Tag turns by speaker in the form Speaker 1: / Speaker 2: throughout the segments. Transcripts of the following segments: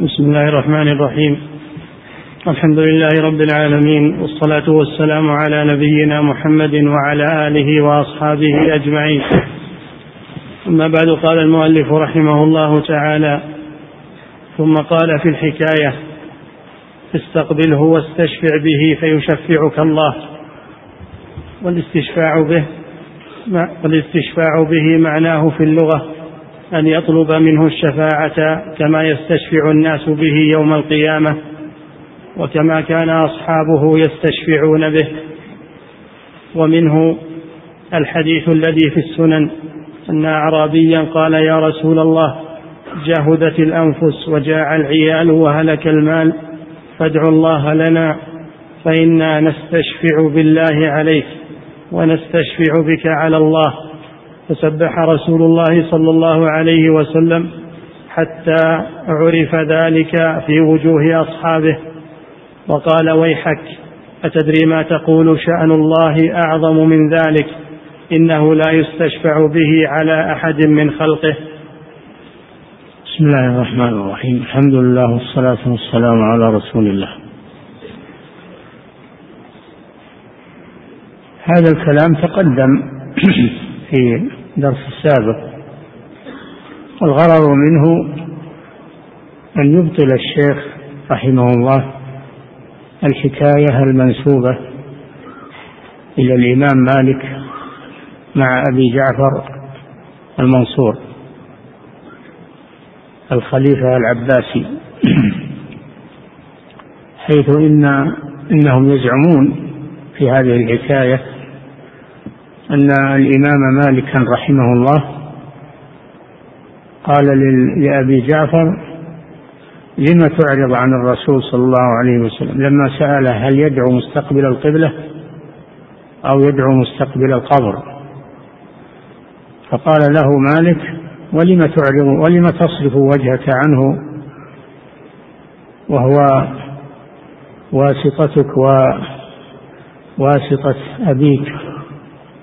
Speaker 1: بسم الله الرحمن الرحيم الحمد لله رب العالمين والصلاة والسلام على نبينا محمد وعلى آله وأصحابه أجمعين أما بعد قال المؤلف رحمه الله تعالى ثم قال في الحكاية استقبله واستشفع به فيشفعك الله والاستشفاع به والاستشفاع به معناه في اللغة أن يطلب منه الشفاعة كما يستشفع الناس به يوم القيامة وكما كان أصحابه يستشفعون به ومنه الحديث الذي في السنن أن أعرابيا قال يا رسول الله جهدت الأنفس وجاع العيال وهلك المال فادع الله لنا فإنا نستشفع بالله عليك ونستشفع بك على الله فسبح رسول الله صلى الله عليه وسلم حتى عرف ذلك في وجوه اصحابه وقال ويحك اتدري ما تقول شان الله اعظم من ذلك انه لا يستشفع به على احد من خلقه
Speaker 2: بسم الله الرحمن الرحيم الحمد لله والصلاه والسلام على رسول الله هذا الكلام تقدم في الدرس السابق والغرض منه أن يبطل الشيخ رحمه الله الحكاية المنسوبة إلى الإمام مالك مع أبي جعفر المنصور الخليفة العباسي حيث إن إنهم يزعمون في هذه الحكاية أن الإمام مالكا رحمه الله قال لأبي جعفر لما تعرض عن الرسول صلى الله عليه وسلم لما سأله هل يدعو مستقبل القبلة أو يدعو مستقبل القبر فقال له مالك ولم تعرض ولم تصرف وجهك عنه وهو واسطتك وواسطة أبيك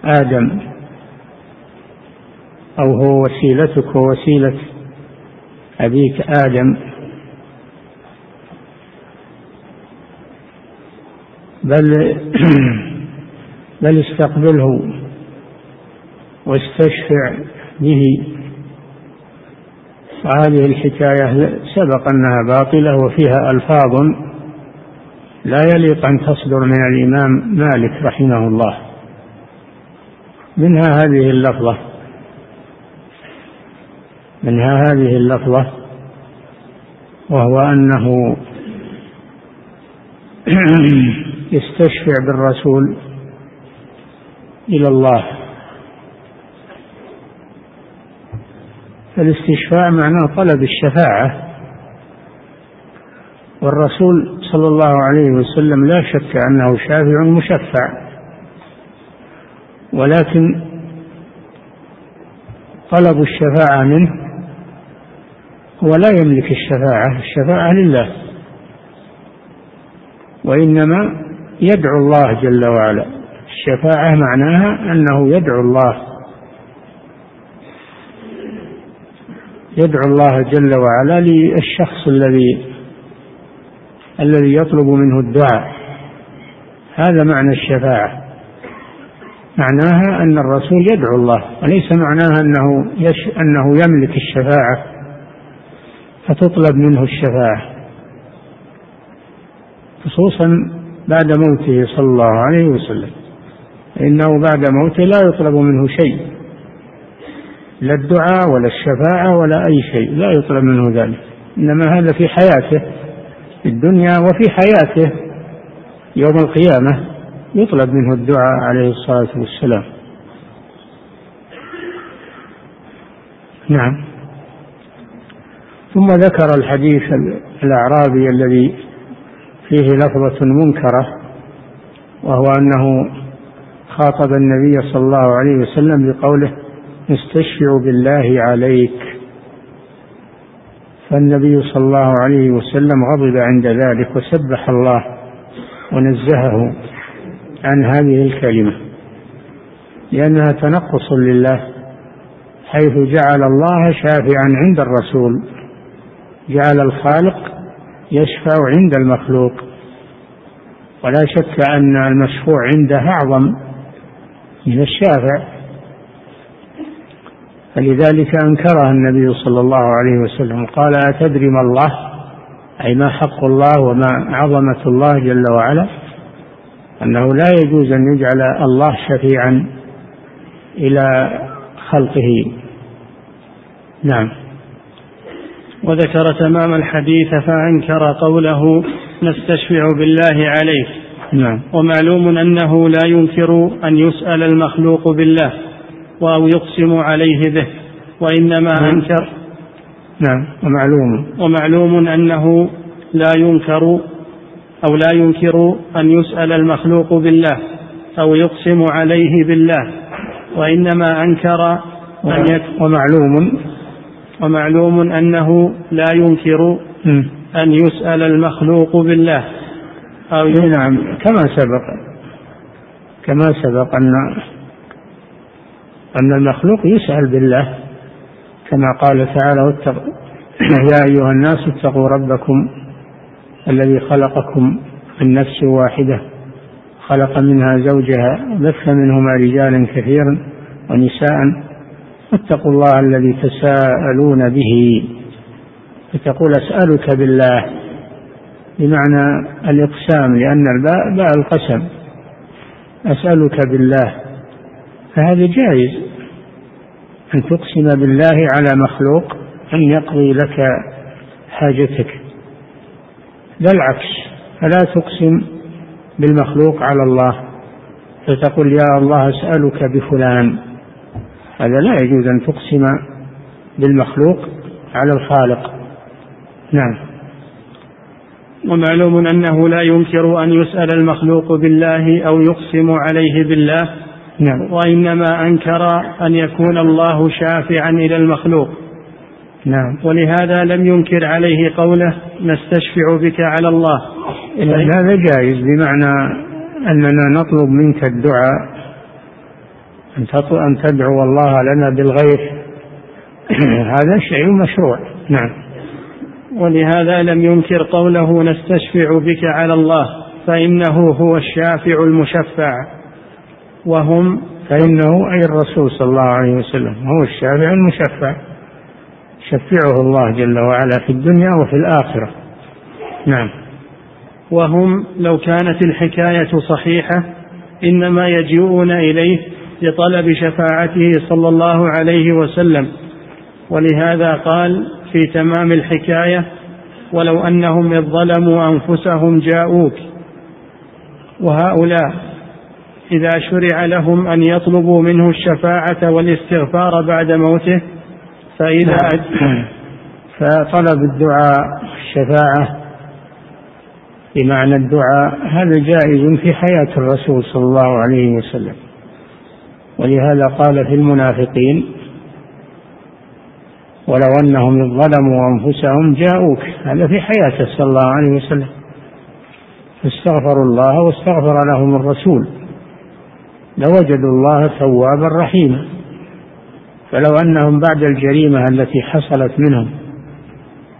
Speaker 2: آدم أو هو وسيلتك ووسيلة أبيك آدم بل بل استقبله واستشفع به وهذه الحكاية سبق أنها باطلة وفيها ألفاظ لا يليق أن تصدر من الإمام مالك رحمه الله منها هذه اللفظة منها هذه اللفظة وهو أنه يستشفع بالرسول إلى الله فالاستشفاء معناه طلب الشفاعة والرسول صلى الله عليه وسلم لا شك أنه شافع مشفع ولكن طلب الشفاعة منه هو لا يملك الشفاعة الشفاعة لله وإنما يدعو الله جل وعلا الشفاعة معناها أنه يدعو الله يدعو الله جل وعلا للشخص الذي الذي يطلب منه الدعاء هذا معنى الشفاعه معناها أن الرسول يدعو الله وليس معناها أنه, يش... أنه يملك الشفاعة فتطلب منه الشفاعة خصوصا بعد موته صلى الله عليه وسلم إنه بعد موته لا يطلب منه شيء لا الدعاء ولا الشفاعة ولا أي شيء لا يطلب منه ذلك إنما هذا في حياته في الدنيا وفي حياته يوم القيامة يطلب منه الدعاء عليه الصلاة والسلام نعم ثم ذكر الحديث الأعرابي الذي فيه لفظة منكرة وهو أنه خاطب النبي صلى الله عليه وسلم بقوله نستشفع بالله عليك فالنبي صلى الله عليه وسلم غضب عند ذلك وسبح الله ونزهه عن هذه الكلمة لأنها تنقص لله حيث جعل الله شافعا عند الرسول جعل الخالق يشفع عند المخلوق ولا شك أن المشفوع عنده أعظم من الشافع فلذلك أنكرها النبي صلى الله عليه وسلم قال أتدري ما الله أي ما حق الله وما عظمة الله جل وعلا أنه لا يجوز أن يجعل الله شفيعا إلى خلقه نعم وذكر تمام الحديث فأنكر قوله نستشفع بالله عليك نعم ومعلوم أنه لا ينكر أن يسأل المخلوق بالله أو يقسم عليه به وإنما نعم. أنكر نعم ومعلوم ومعلوم أنه لا ينكر أو لا ينكر أن يسأل المخلوق بالله أو يقسم عليه بالله وإنما أنكر أن يك ومعلوم ومعلوم أنه لا ينكر أن يسأل المخلوق بالله أو إيه، نعم كما سبق كما سبق أن أن المخلوق يسأل بالله كما قال تعالى واتقوا يا أيها الناس اتقوا ربكم الذي خلقكم من نفس واحدة خلق منها زوجها بث منهما رجالا كثيرا ونساء واتقوا الله الذي تساءلون به فتقول أسألك بالله بمعنى الإقسام لأن الباء باء القسم أسألك بالله فهذا جائز أن تقسم بالله على مخلوق أن يقضي لك حاجتك لا العكس فلا تقسم بالمخلوق على الله فتقول يا الله أسألك بفلان هذا لا يجوز أن تقسم بالمخلوق على الخالق نعم ومعلوم أنه لا ينكر أن يسأل المخلوق بالله أو يقسم عليه بالله نعم. وإنما أنكر أن يكون الله شافعا إلى المخلوق نعم ولهذا لم ينكر عليه قوله نستشفع بك على الله هذا جائز بمعنى أننا نطلب منك الدعاء أن تدعو الله لنا بالغيث هذا شيء مشروع نعم ولهذا لم ينكر قوله نستشفع بك على الله فإنه هو الشافع المشفع وهم فإنه أي الرسول صلى الله عليه وسلم هو الشافع المشفع يشفعه الله جل وعلا في الدنيا وفي الآخرة نعم وهم لو كانت الحكاية صحيحة إنما يجيئون إليه لطلب شفاعته صلى الله عليه وسلم ولهذا قال في تمام الحكاية ولو أنهم إذ ظلموا أنفسهم جاءوك وهؤلاء إذا شرع لهم أن يطلبوا منه الشفاعة والاستغفار بعد موته فإذا فطلب الدعاء الشفاعة بمعنى الدعاء هذا جائز في حياة الرسول صلى الله عليه وسلم ولهذا قال في المنافقين ولو أنهم ظلموا أنفسهم جاءوك هذا في حياته صلى الله عليه وسلم فاستغفروا الله واستغفر لهم الرسول لوجدوا الله توابا رحيما فلو أنهم بعد الجريمة التي حصلت منهم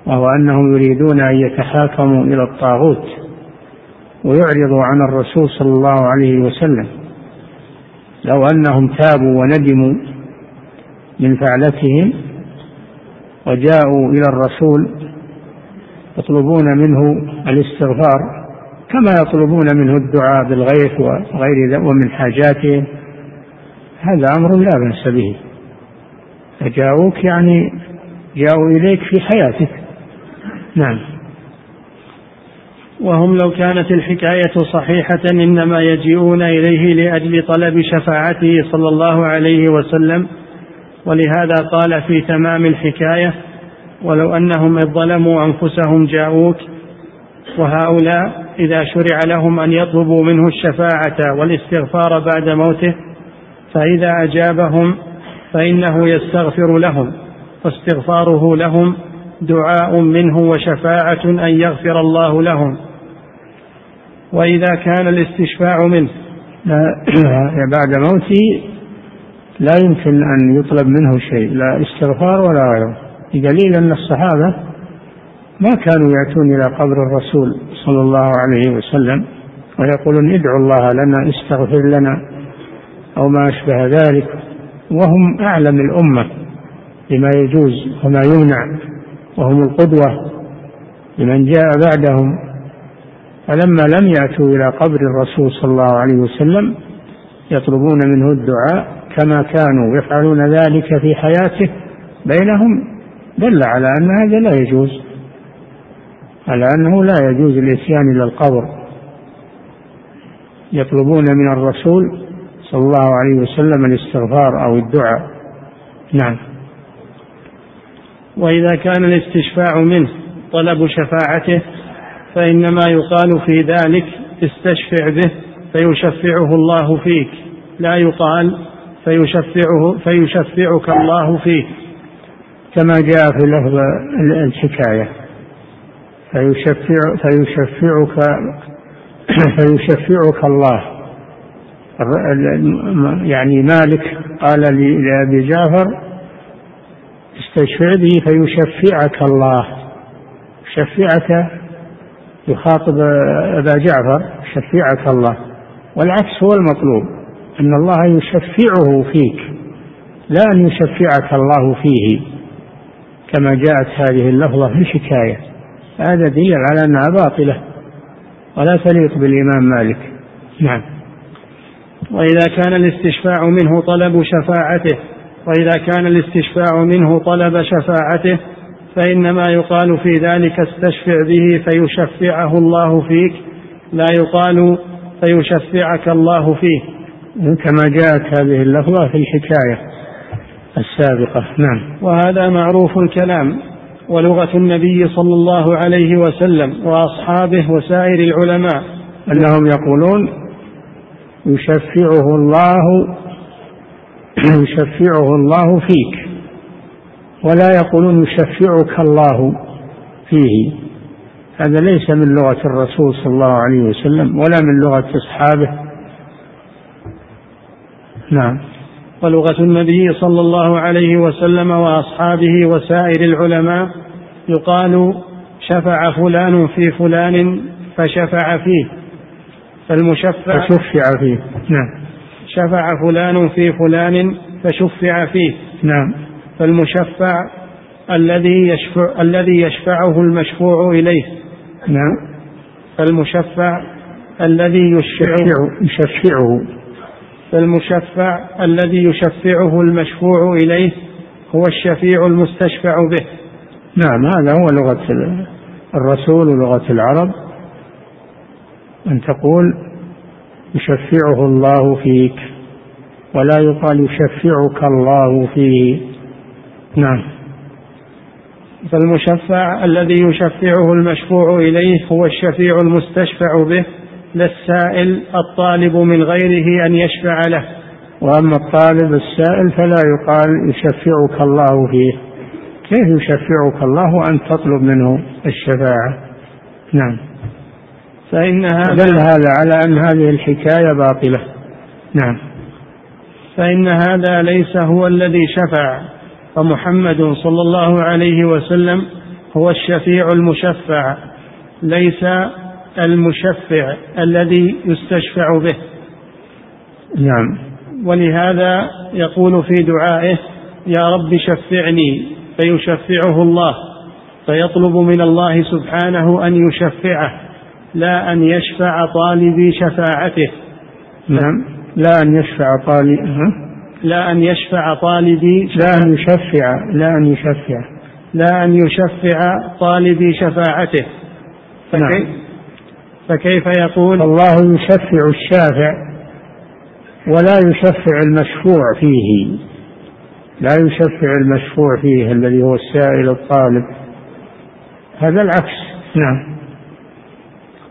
Speaker 2: وهو أنهم يريدون أن يتحاكموا إلى الطاغوت ويعرضوا عن الرسول صلى الله عليه وسلم لو أنهم تابوا وندموا من فعلتهم وجاءوا إلى الرسول يطلبون منه الاستغفار كما يطلبون منه الدعاء بالغيث وغير ومن حاجاتهم هذا أمر لا بأس به فجاءوك يعني جاؤوا إليك في حياتك نعم وهم لو كانت الحكاية صحيحة إنما يجيئون إليه لأجل طلب شفاعته صلى الله عليه وسلم ولهذا قال في تمام الحكاية ولو أنهم إذ ظلموا أنفسهم جاءوك وهؤلاء إذا شرع لهم أن يطلبوا منه الشفاعة والاستغفار بعد موته فإذا أجابهم فإنه يستغفر لهم فاستغفاره لهم دعاء منه وشفاعة أن يغفر الله لهم وإذا كان الاستشفاع منه لا بعد موته لا يمكن أن يطلب منه شيء لا استغفار ولا غيره بدليل أن الصحابة ما كانوا يأتون إلى قبر الرسول صلى الله عليه وسلم ويقولون ادعوا الله لنا استغفر لنا أو ما أشبه ذلك وهم أعلم الأمة بما يجوز وما يمنع وهم القدوة لمن جاء بعدهم فلما لم يأتوا إلى قبر الرسول صلى الله عليه وسلم يطلبون منه الدعاء كما كانوا يفعلون ذلك في حياته بينهم دل على أن هذا لا يجوز على أنه لا يجوز الإتيان إلى القبر يطلبون من الرسول صلى الله عليه وسلم الاستغفار أو الدعاء نعم وإذا كان الاستشفاع منه طلب شفاعته فإنما يقال في ذلك استشفع به فيشفعه الله فيك لا يقال فيشفعه فيشفعك الله فيك كما جاء في لفظ الحكاية فيشفع فيشفعك فيشفعك الله يعني مالك قال لأبي جعفر استشفع به فيشفعك الله شفعك يخاطب أبا جعفر شفعك الله والعكس هو المطلوب أن الله يشفعه فيك لا أن يشفعك الله فيه كما جاءت هذه اللفظة في الحكاية هذا دليل على أنها باطلة ولا تليق بالإمام مالك نعم وإذا كان الاستشفاع منه طلب شفاعته وإذا كان الاستشفاع منه طلب شفاعته فإنما يقال في ذلك استشفع به فيشفعه الله فيك لا يقال فيشفعك الله فيه كما جاءت هذه اللفظة في الحكاية السابقة نعم وهذا معروف الكلام ولغة النبي صلى الله عليه وسلم وأصحابه وسائر العلماء أنهم يقولون يشفعه الله يشفعه الله فيك ولا يقولون يشفعك الله فيه هذا ليس من لغة الرسول صلى الله عليه وسلم ولا من لغة أصحابه نعم ولغة النبي صلى الله عليه وسلم وأصحابه وسائر العلماء يقال شفع فلان في فلان فشفع فيه فالمشفع فشفع فيه نعم شفع فلان في فلان فشفع فيه نعم فالمشفع الذي يشفع الذي يشفعه المشفوع إليه نعم فالمشفع الذي يشفعه يشفعه فالمشفع الذي يشفعه المشفوع إليه هو الشفيع المستشفع به نعم هذا هو لغة الرسول ولغة العرب أن تقول يشفعه الله فيك ولا يقال يشفعك الله فيه نعم فالمشفع الذي يشفعه المشفوع إليه هو الشفيع المستشفع به لا السائل الطالب من غيره أن يشفع له وأما الطالب السائل فلا يقال يشفعك الله فيه كيف يشفعك الله أن تطلب منه الشفاعة نعم فإن هذا دل هذا على أن هذه الحكاية باطلة نعم فإن هذا ليس هو الذي شفع فمحمد صلى الله عليه وسلم هو الشفيع المشفع ليس المشفع الذي يستشفع به نعم ولهذا يقول في دعائه يا رب شفعني فيشفعه الله فيطلب من الله سبحانه ان يشفعه لا أن يشفع طالبي شفاعته نعم لا أن يشفع طالب نعم. لا أن يشفع طالبي لا أن يشفع لا أن يشفع لا أن يشفع طالبي شفاعته فكي نعم. فكيف يقول الله يشفع الشافع ولا يشفع المشفوع فيه لا يشفع المشفوع فيه الذي هو السائل الطالب هذا العكس نعم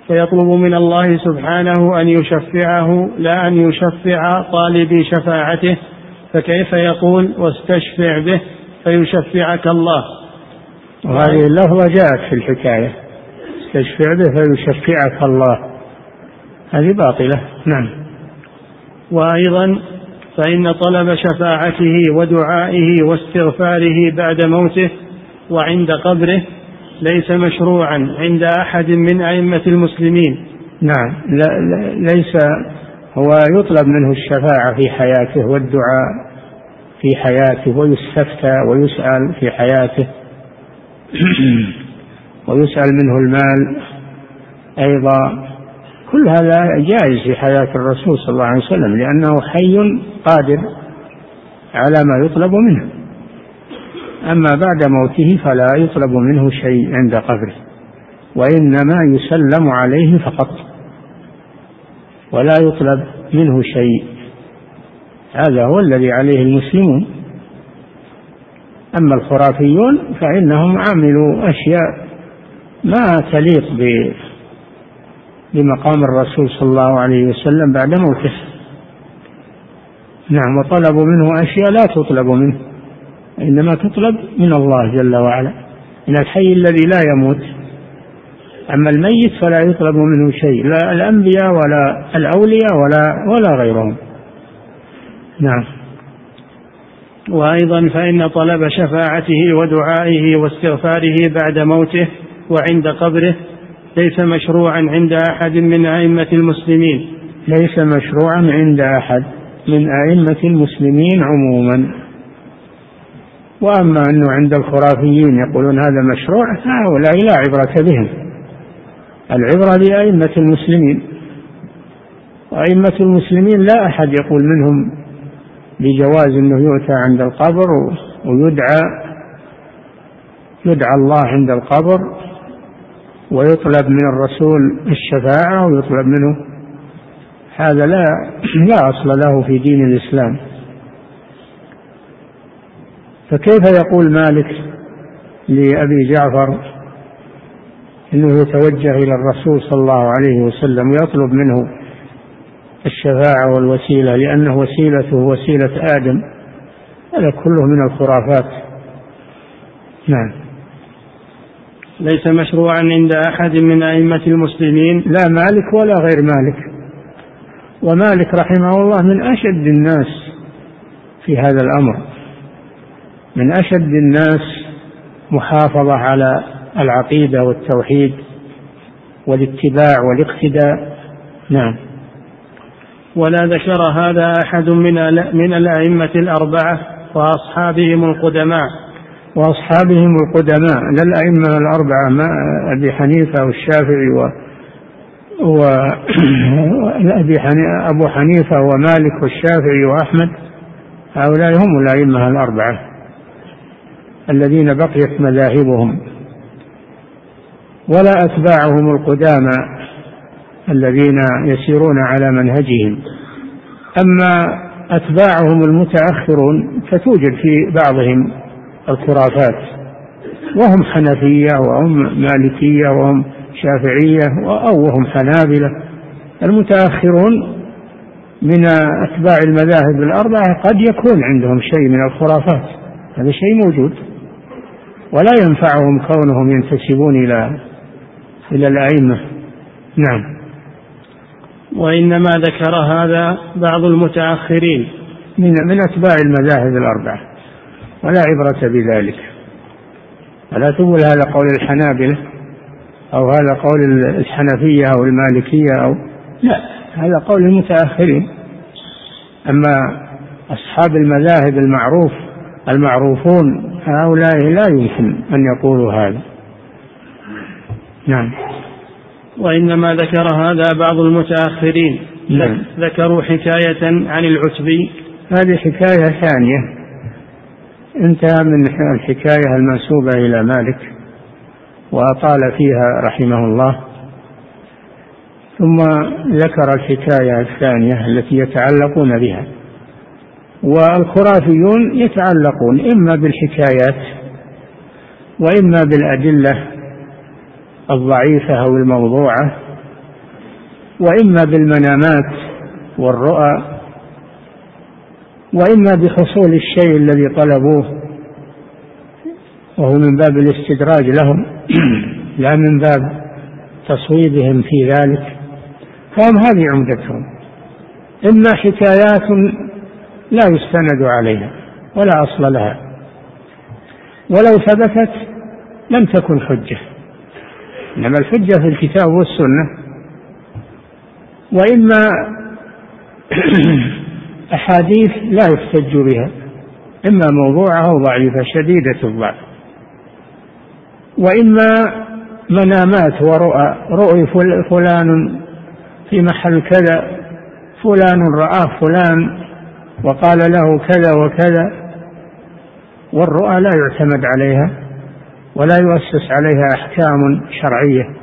Speaker 2: فيطلب من الله سبحانه أن يشفعه لا أن يشفع طالبي شفاعته فكيف يقول واستشفع به فيشفعك الله وهذه اللفظة جاءت في الحكاية استشفع به فيشفعك الله هذه باطلة نعم وأيضا فإن طلب شفاعته ودعائه واستغفاره بعد موته وعند قبره ليس مشروعا عند أحد من أئمة المسلمين نعم لا ليس هو يطلب منه الشفاعة في حياته والدعاء في حياته ويستفتى ويسأل في حياته ويسأل منه المال أيضا كل هذا جائز في حياة الرسول صلى الله عليه وسلم لأنه حي قادر على ما يطلب منه أما بعد موته فلا يطلب منه شيء عند قبره وإنما يسلم عليه فقط ولا يطلب منه شيء هذا هو الذي عليه المسلمون أما الخرافيون فإنهم عملوا أشياء ما تليق بمقام الرسول صلى الله عليه وسلم بعد موته نعم وطلبوا منه أشياء لا تطلب منه إنما تطلب من الله جل وعلا من الحي الذي لا يموت أما الميت فلا يطلب منه شيء لا الأنبياء ولا الأولياء ولا ولا غيرهم نعم وأيضا فإن طلب شفاعته ودعائه واستغفاره بعد موته وعند قبره ليس مشروعا عند أحد من أئمة المسلمين ليس مشروعا عند أحد من أئمة المسلمين عموما وأما أنه عند الخرافيين يقولون هذا مشروع فهؤلاء لا عبرة بهم العبرة لائمه المسلمين وأئمة المسلمين لا أحد يقول منهم بجواز أنه يؤتى عند القبر ويدعى يدعى الله عند القبر ويطلب من الرسول الشفاعة ويطلب منه هذا لا لا أصل له في دين الإسلام فكيف يقول مالك لأبي جعفر أنه يتوجه إلى الرسول صلى الله عليه وسلم ويطلب منه الشفاعة والوسيلة لأنه وسيلته وسيلة آدم هذا كله من الخرافات نعم ليس مشروعا عند أحد من أئمة المسلمين لا مالك ولا غير مالك ومالك رحمه الله من أشد الناس في هذا الأمر من أشد الناس محافظة على العقيدة والتوحيد والاتباع والاقتداء نعم ولا ذكر هذا أحد من من الأئمة الأربعة وأصحابهم القدماء وأصحابهم القدماء لا الأئمة الأربعة ما أبي حنيفة والشافعي و و أبي حنيفة أبو حنيفة ومالك والشافعي وأحمد هؤلاء هم الأئمة الأربعة الذين بقيت مذاهبهم ولا أتباعهم القدامى الذين يسيرون على منهجهم أما أتباعهم المتأخرون فتوجد في بعضهم الخرافات وهم حنفية وهم مالكية وهم شافعية أو وهم حنابلة المتأخرون من أتباع المذاهب الأربعة قد يكون عندهم شيء من الخرافات هذا شيء موجود ولا ينفعهم كونهم ينتسبون إلى إلى الأئمة نعم وإنما ذكر هذا بعض المتأخرين من من أتباع المذاهب الأربعة ولا عبرة بذلك ولا تقول هذا قول الحنابلة أو هذا قول الحنفية أو المالكية أو لا هذا قول المتأخرين أما أصحاب المذاهب المعروف المعروفون هؤلاء لا يمكن أن يقولوا هذا نعم وإنما ذكر هذا بعض المتأخرين نعم. ذكروا حكاية عن العتبي هذه حكاية ثانية انتهى من الحكاية المنسوبة إلى مالك وأطال فيها رحمه الله ثم ذكر الحكاية الثانية التي يتعلقون بها والخرافيون يتعلقون إما بالحكايات وإما بالأدلة الضعيفة أو الموضوعة وإما بالمنامات والرؤى وإما بحصول الشيء الذي طلبوه وهو من باب الاستدراج لهم لا من باب تصويبهم في ذلك فهم هذه عمدتهم إما حكايات لا يستند عليها ولا أصل لها ولو ثبتت لم تكن حجة إنما الحجة في الكتاب والسنة وإما أحاديث لا يحتج بها إما موضوعة أو ضعيفة شديدة الضعف وإما منامات ورؤى رؤي فلان في محل كذا فلان رآه فلان وقال له كذا وكذا والرؤى لا يعتمد عليها ولا يؤسس عليها احكام شرعيه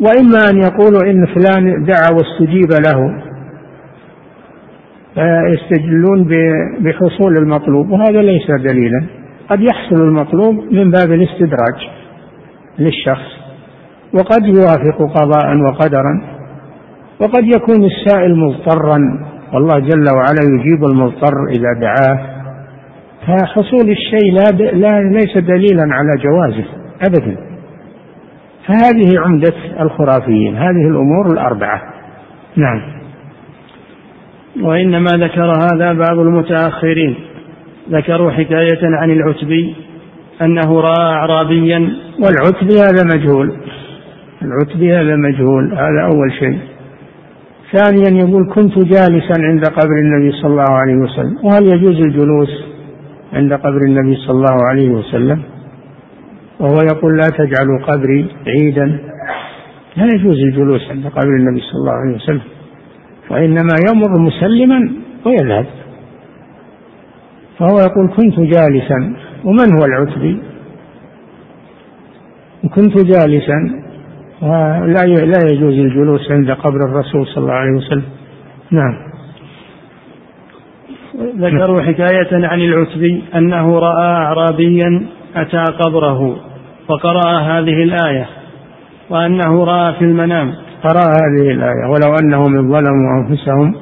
Speaker 2: واما ان يقولوا ان فلان دعا واستجيب له فيستدلون بحصول المطلوب وهذا ليس دليلا قد يحصل المطلوب من باب الاستدراج للشخص وقد يوافق قضاء وقدرا وقد يكون السائل مضطرا والله جل وعلا يجيب المضطر إذا دعاه فحصول الشيء لا, ب... لا ليس دليلا على جوازه أبدا فهذه عمدة الخرافيين هذه الأمور الأربعة نعم وإنما ذكر هذا بعض المتأخرين ذكروا حكاية عن العتبي أنه رأى أعرابيا والعتبي هذا مجهول العتبي هذا مجهول هذا أول شيء ثانيا يقول كنت جالسا عند قبر النبي صلى الله عليه وسلم وهل يجوز الجلوس عند قبر النبي صلى الله عليه وسلم وهو يقول لا تجعلوا قبري عيدا لا يجوز الجلوس عند قبر النبي صلى الله عليه وسلم وإنما يمر مسلما ويذهب فهو يقول كنت جالسا ومن هو العتبي كنت جالسا لا لا يجوز الجلوس عند قبر الرسول صلى الله عليه وسلم نعم ذكروا نعم. حكاية عن العتبي أنه رأى أعرابيا أتى قبره وقرأ هذه الآية وأنه رأى في المنام قرأ هذه الآية ولو أنهم ظلموا أنفسهم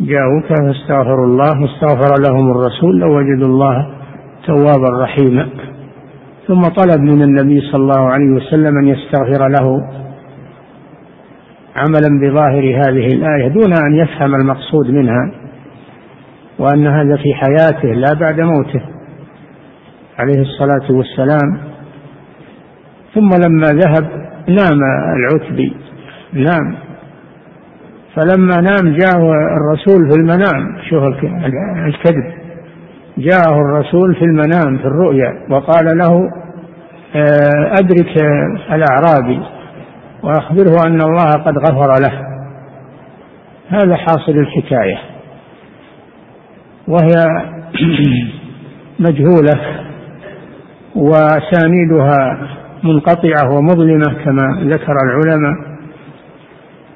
Speaker 2: جاءوك فاستغفروا الله واستغفر لهم الرسول لوجدوا لو الله توابا رحيما ثم طلب من النبي صلى الله عليه وسلم أن يستغفر له عملا بظاهر هذه الآية دون أن يفهم المقصود منها وأن هذا في حياته لا بعد موته عليه الصلاة والسلام ثم لما ذهب نام العتبي نام فلما نام جاءه الرسول في المنام شوف الكذب جاءه الرسول في المنام في الرؤيا وقال له آه، أدرك الأعرابي وأخبره أن الله قد غفر له هذا حاصل الحكاية وهي مجهولة وأسانيدها منقطعة ومظلمة كما ذكر العلماء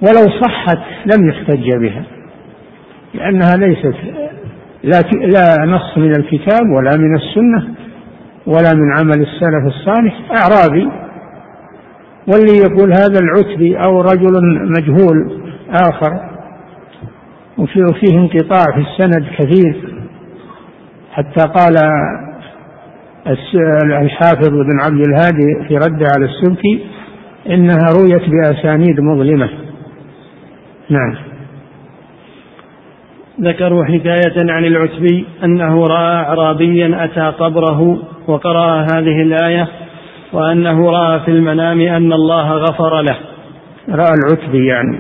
Speaker 2: ولو صحت لم يحتج بها لأنها ليست لا لا نص من الكتاب ولا من السنة ولا من عمل السلف الصالح أعرابي واللي يقول هذا العتبي أو رجل مجهول آخر وفيه انقطاع في السند كثير حتى قال الحافظ بن عبد الهادي في رده على السلفي إنها رويت بأسانيد مظلمة نعم ذكروا حكاية عن العتبي أنه رأى أعرابيا أتى قبره وقرأ هذه الآية وأنه رأى في المنام أن الله غفر له رأى العتبي يعني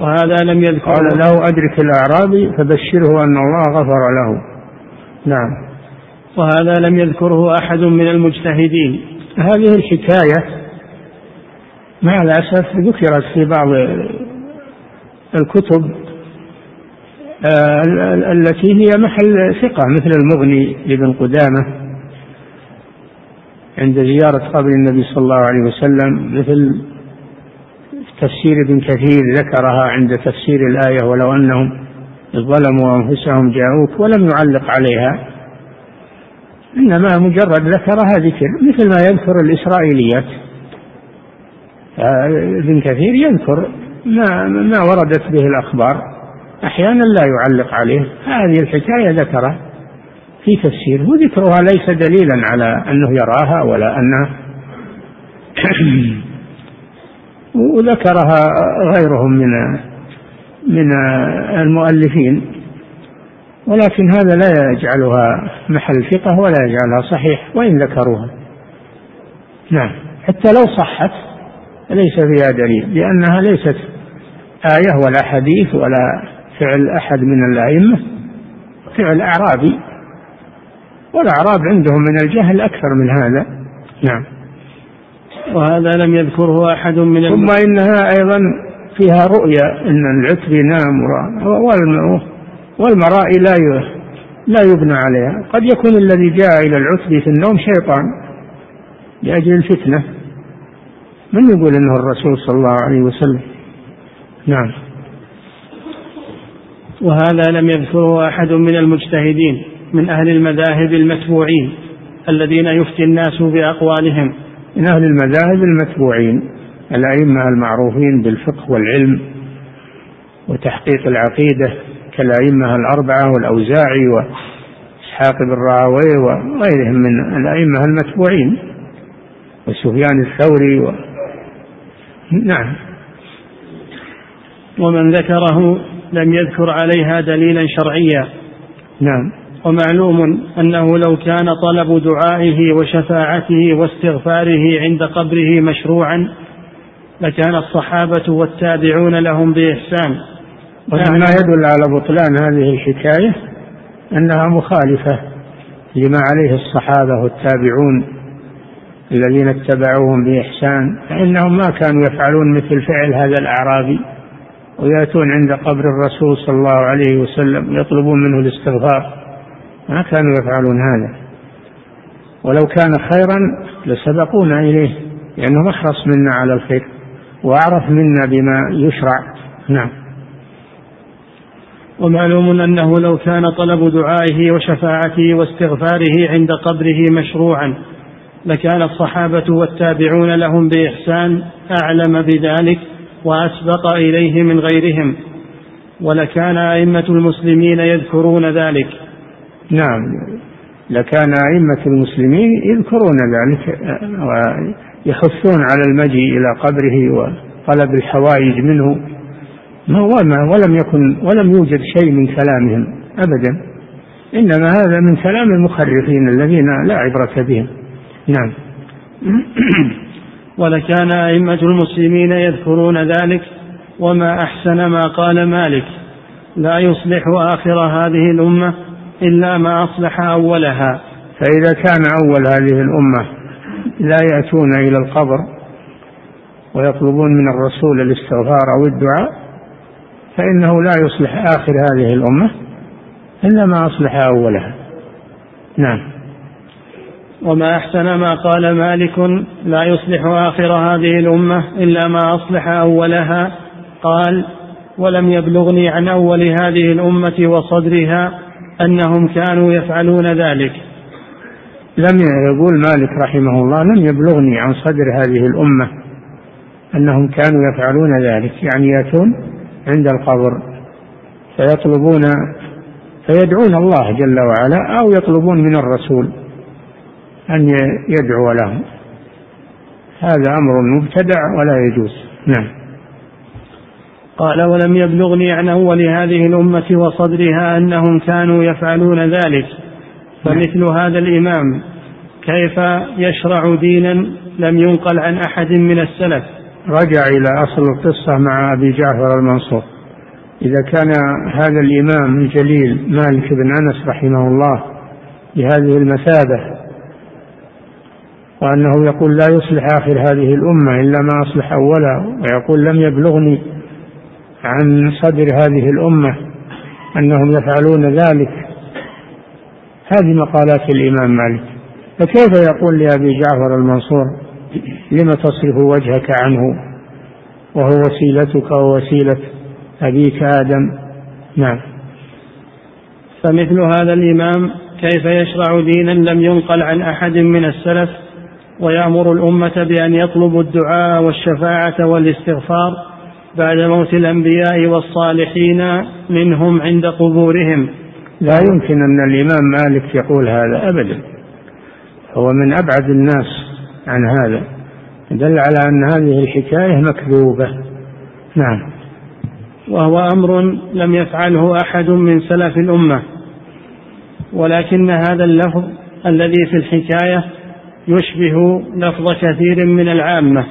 Speaker 2: وهذا لم يذكر قال له أدرك الأعرابي فبشره أن الله غفر له نعم وهذا لم يذكره أحد من المجتهدين هذه الحكاية مع الأسف ذكرت في بعض الكتب آه، التي هي محل ثقة مثل المغني لابن قدامة عند زيارة قبر النبي صلى الله عليه وسلم مثل تفسير ابن كثير ذكرها عند تفسير الآية ولو أنهم ظلموا أنفسهم جاءوك ولم يعلق عليها إنما مجرد ذكرها ذكر مثل ما يذكر الإسرائيليات آه، ابن كثير يذكر ما ما وردت به الأخبار أحيانا لا يعلق عليه هذه الحكاية ذكرها في تفسيره وذكرها ليس دليلا على أنه يراها ولا أنها وذكرها غيرهم من من المؤلفين ولكن هذا لا يجعلها محل فقه ولا يجعلها صحيح وإن ذكروها نعم حتى لو صحت ليس فيها دليل لأنها ليست آية ولا حديث ولا فعل أحد من الأئمة فعل أعرابي والأعراب عندهم من الجهل أكثر من هذا نعم وهذا لم يذكره أحد من ثم إنها أيضا فيها رؤيا أن العتري نام والمرائي لا لا يبنى عليها قد يكون الذي جاء إلى العتري في النوم شيطان لأجل الفتنة من يقول أنه الرسول صلى الله عليه وسلم نعم وهذا لم يذكره أحد من المجتهدين من أهل المذاهب المتبوعين الذين يفتي الناس بأقوالهم من أهل المذاهب المتبوعين الأئمة المعروفين بالفقه والعلم وتحقيق العقيدة كالأئمة الأربعة والأوزاعي وإسحاق بن راهويه وغيرهم من الأئمة المتبوعين وسفيان الثوري و... نعم ومن ذكره لم يذكر عليها دليلا شرعيا نعم ومعلوم أنه لو كان طلب دعائه وشفاعته واستغفاره عند قبره مشروعا لكان الصحابة والتابعون لهم بإحسان نعم. ما يدل على بطلان هذه الحكاية أنها مخالفة لما عليه الصحابة والتابعون الذين اتبعوهم بإحسان فإنهم ما كانوا يفعلون مثل فعل هذا الأعرابي ويأتون عند قبر الرسول صلى الله عليه وسلم يطلبون منه الاستغفار ما كانوا يفعلون هذا ولو كان خيرا لسبقونا إليه لأنهم أحرص منا على الخير وأعرف منا بما يشرع نعم ومعلوم أنه لو كان طلب دعائه وشفاعته واستغفاره عند قبره مشروعا لكان الصحابة والتابعون لهم بإحسان أعلم بذلك وأسبق إليه من غيرهم ولكان أئمة المسلمين يذكرون ذلك نعم لكان أئمة المسلمين يذكرون ذلك ويحثون على المجيء إلى قبره وطلب الحوائج منه ما ولم يكن ولم يوجد شيء من كلامهم أبدا إنما هذا من كلام المخرفين الذين لا عبرة بهم نعم ولكان أئمة المسلمين يذكرون ذلك وما أحسن ما قال مالك لا يصلح آخر هذه الأمة إلا ما أصلح أولها فإذا كان أول هذه الأمة لا يأتون إلى القبر ويطلبون من الرسول الاستغفار أو الدعاء فإنه لا يصلح آخر هذه الأمة إلا ما أصلح أولها نعم وما أحسن ما قال مالك لا يصلح آخر هذه الأمة إلا ما أصلح أولها قال ولم يبلغني عن أول هذه الأمة وصدرها أنهم كانوا يفعلون ذلك لم يقول مالك رحمه الله لم يبلغني عن صدر هذه الأمة أنهم كانوا يفعلون ذلك يعني يأتون عند القبر فيطلبون فيدعون الله جل وعلا أو يطلبون من الرسول أن يدعو لهم هذا أمر مبتدع ولا يجوز نعم قال ولم يبلغني عن أول هذه الأمة وصدرها أنهم كانوا يفعلون ذلك فمثل هذا الإمام كيف يشرع دينا لم ينقل عن أحد من السلف رجع إلى أصل القصة مع أبي جعفر المنصور إذا كان هذا الإمام الجليل مالك بن أنس رحمه الله بهذه المثابة وأنه يقول لا يصلح آخر هذه الأمة إلا ما أصلح أولها ويقول لم يبلغني عن صدر هذه الأمة أنهم يفعلون ذلك هذه مقالات الإمام مالك فكيف يقول لأبي جعفر المنصور لم تصرف وجهك عنه وهو وسيلتك ووسيلة أبيك آدم نعم فمثل هذا الإمام كيف يشرع دينا لم ينقل عن أحد من السلف ويأمر الأمة بأن يطلبوا الدعاء والشفاعة والاستغفار بعد موت الأنبياء والصالحين منهم عند قبورهم لا يمكن أن الإمام مالك يقول هذا أبدا هو من أبعد الناس عن هذا دل على أن هذه الحكاية مكذوبة نعم وهو أمر لم يفعله أحد من سلف الأمة ولكن هذا اللفظ الذي في الحكاية يشبه لفظ كثير من العامة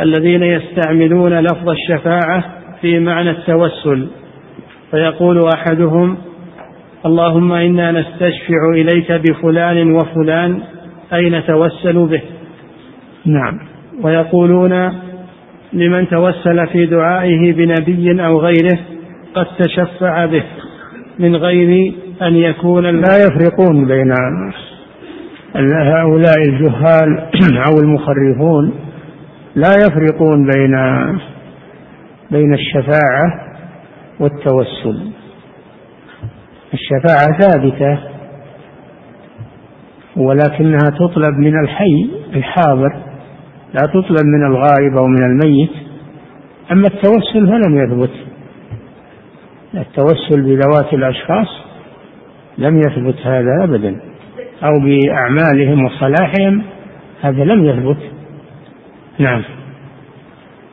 Speaker 3: الذين يستعملون لفظ الشفاعة في معنى التوسل فيقول أحدهم اللهم إنا نستشفع إليك بفلان وفلان أي نتوسل به
Speaker 2: نعم
Speaker 3: ويقولون لمن توسل في دعائه بنبي أو غيره قد تشفع به من غير أن يكون
Speaker 2: لا يفرقون بين أن هؤلاء الجهال أو المخرفون لا يفرقون بين بين الشفاعة والتوسل الشفاعة ثابتة ولكنها تطلب من الحي الحاضر لا تطلب من الغائب أو من الميت أما التوسل فلم يثبت التوسل بذوات الأشخاص لم يثبت هذا أبدا أو بأعمالهم وصلاحهم هذا لم يثبت نعم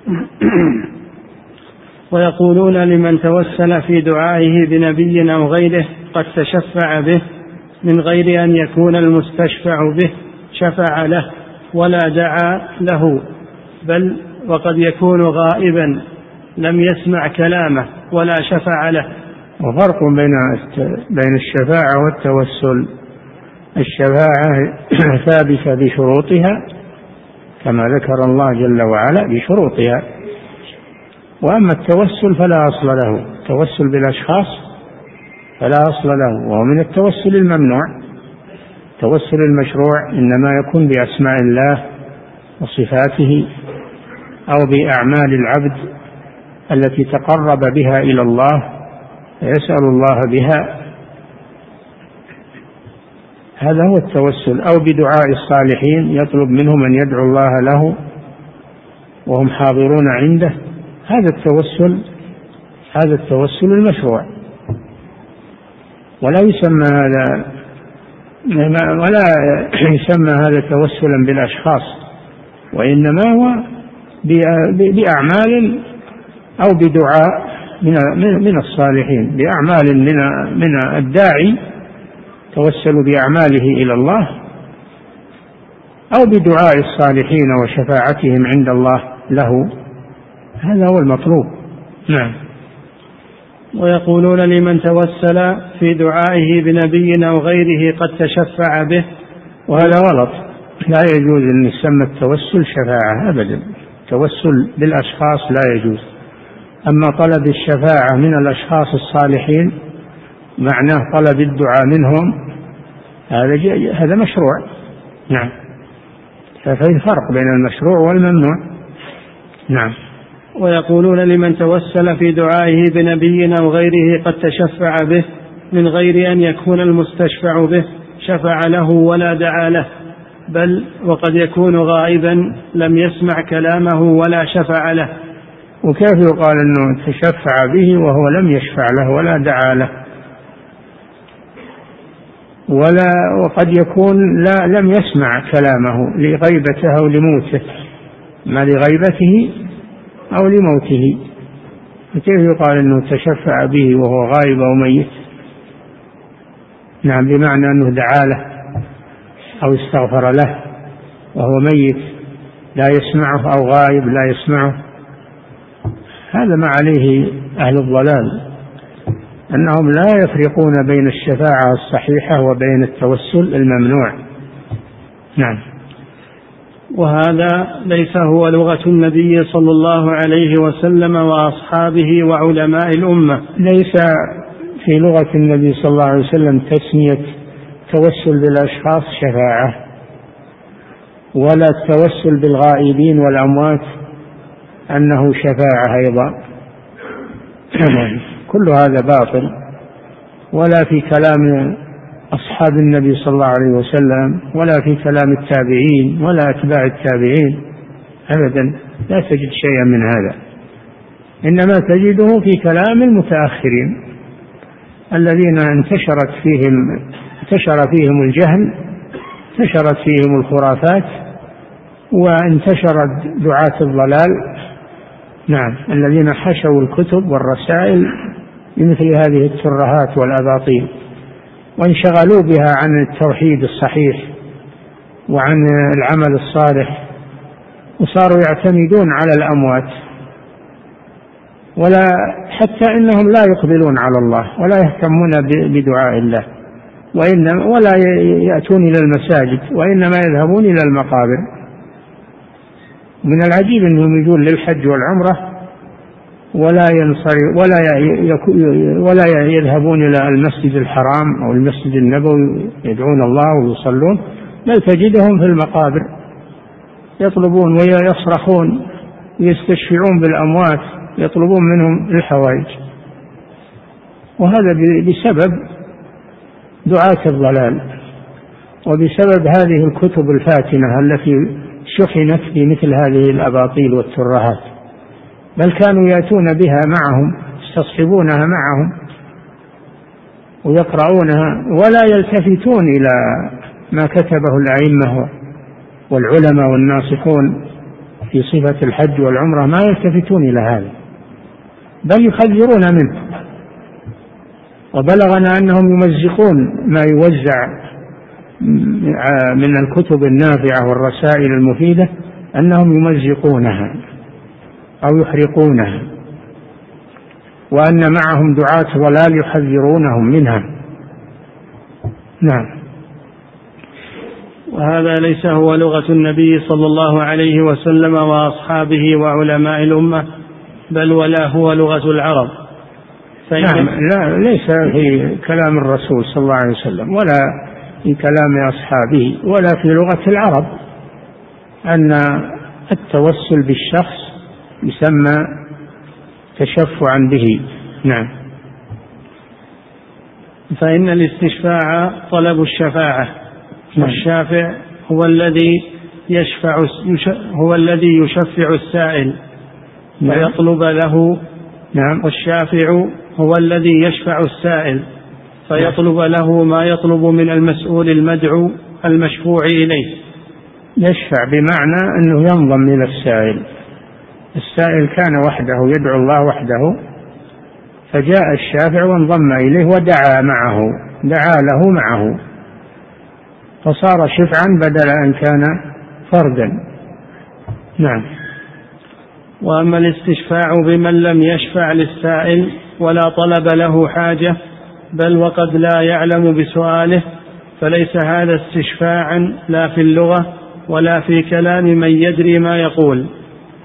Speaker 3: ويقولون لمن توسل في دعائه بنبي أو غيره قد تشفع به من غير أن يكون المستشفع به شفع له ولا دعا له بل وقد يكون غائبا لم يسمع كلامه ولا شفع له
Speaker 2: وفرق بين بين الشفاعة والتوسل الشفاعة ثابتة بشروطها كما ذكر الله جل وعلا بشروطها وأما التوسل فلا أصل له التوسل بالأشخاص فلا أصل له وهو من التوسل الممنوع التوسل المشروع إنما يكون بأسماء الله وصفاته أو بأعمال العبد التي تقرب بها إلى الله يسأل الله بها هذا هو التوسل أو بدعاء الصالحين يطلب منهم أن يدعو الله له وهم حاضرون عنده هذا التوسل هذا التوسل المشروع ولا يسمى هذا ولا يسمى هذا توسلا بالأشخاص وإنما هو بأعمال أو بدعاء من من الصالحين بأعمال من من الداعي توسل بأعماله إلى الله أو بدعاء الصالحين وشفاعتهم عند الله له هذا هو المطلوب نعم
Speaker 3: ويقولون لمن توسل في دعائه بنبي أو غيره قد تشفع به وهذا غلط
Speaker 2: لا يجوز أن يسمى التوسل شفاعة أبدا التوسل بالأشخاص لا يجوز أما طلب الشفاعة من الأشخاص الصالحين معناه طلب الدعاء منهم هذا هذا مشروع نعم ففي فرق بين المشروع والممنوع نعم
Speaker 3: ويقولون لمن توسل في دعائه بنبي او غيره قد تشفع به من غير ان يكون المستشفع به شفع له ولا دعا له بل وقد يكون غائبا لم يسمع كلامه ولا شفع له
Speaker 2: وكيف يقال انه تشفع به وهو لم يشفع له ولا دعا له ولا وقد يكون لا لم يسمع كلامه لغيبته أو لموته ما لغيبته أو لموته فكيف يقال أنه تشفع به وهو غائب أو ميت نعم بمعنى أنه دعا له أو استغفر له وهو ميت لا يسمعه أو غائب لا يسمعه هذا ما عليه أهل الضلال أنهم لا يفرقون بين الشفاعة الصحيحة وبين التوسل الممنوع نعم
Speaker 3: وهذا ليس هو لغة النبي صلى الله عليه وسلم وأصحابه وعلماء الأمة
Speaker 2: ليس في لغة النبي صلى الله عليه وسلم تسمية التوسل بالأشخاص شفاعة ولا التوسل بالغائبين والأموات أنه شفاعة أيضا نعم. كل هذا باطل ولا في كلام أصحاب النبي صلى الله عليه وسلم ولا في كلام التابعين ولا أتباع التابعين أبدا لا تجد شيئا من هذا إنما تجده في كلام المتأخرين الذين انتشرت فيهم انتشر فيهم الجهل انتشرت فيهم الخرافات وانتشرت دعاة الضلال نعم الذين حشوا الكتب والرسائل بمثل هذه الترهات والأباطيل وانشغلوا بها عن التوحيد الصحيح وعن العمل الصالح وصاروا يعتمدون على الأموات ولا حتى انهم لا يقبلون على الله ولا يهتمون بدعاء الله وإنما ولا يأتون إلى المساجد وإنما يذهبون إلى المقابر من العجيب أنهم يجون للحج والعمرة ولا ينصرف ولا ولا يذهبون الى المسجد الحرام او المسجد النبوي يدعون الله ويصلون بل تجدهم في المقابر يطلبون ويصرخون يستشفعون بالاموات يطلبون منهم الحوائج وهذا بسبب دعاة الضلال وبسبب هذه الكتب الفاتنة التي شحنت في مثل هذه الأباطيل والترهات بل كانوا ياتون بها معهم يستصحبونها معهم ويقرؤونها ولا يلتفتون الى ما كتبه الائمه والعلماء والناصحون في صفه الحج والعمره ما يلتفتون الى هذا بل يخذرون منه وبلغنا انهم يمزقون ما يوزع من الكتب النافعه والرسائل المفيده انهم يمزقونها أو يحرقونها وأن معهم دعاة ضلال يحذرونهم منها نعم
Speaker 3: وهذا ليس هو لغة النبي صلى الله عليه وسلم وأصحابه وعلماء الأمة بل ولا هو لغة العرب
Speaker 2: نعم لا ليس في كلام الرسول صلى الله عليه وسلم ولا في كلام أصحابه ولا في لغة العرب أن التوسل بالشخص يسمى تشفعا به نعم
Speaker 3: فإن الاستشفاع طلب الشفاعة نعم. والشافع هو الذي يشفع هو الذي يشفع السائل نعم. ويطلب له
Speaker 2: نعم
Speaker 3: والشافع هو الذي يشفع السائل فيطلب له ما يطلب من المسؤول المدعو المشفوع إليه
Speaker 2: يشفع بمعنى أنه ينضم إلى السائل السائل كان وحده يدعو الله وحده فجاء الشافع وانضم إليه ودعا معه دعا له معه فصار شفعا بدل أن كان فردا نعم
Speaker 3: وأما الاستشفاع بمن لم يشفع للسائل ولا طلب له حاجة بل وقد لا يعلم بسؤاله فليس هذا استشفاعا لا في اللغة ولا في كلام من يدري ما يقول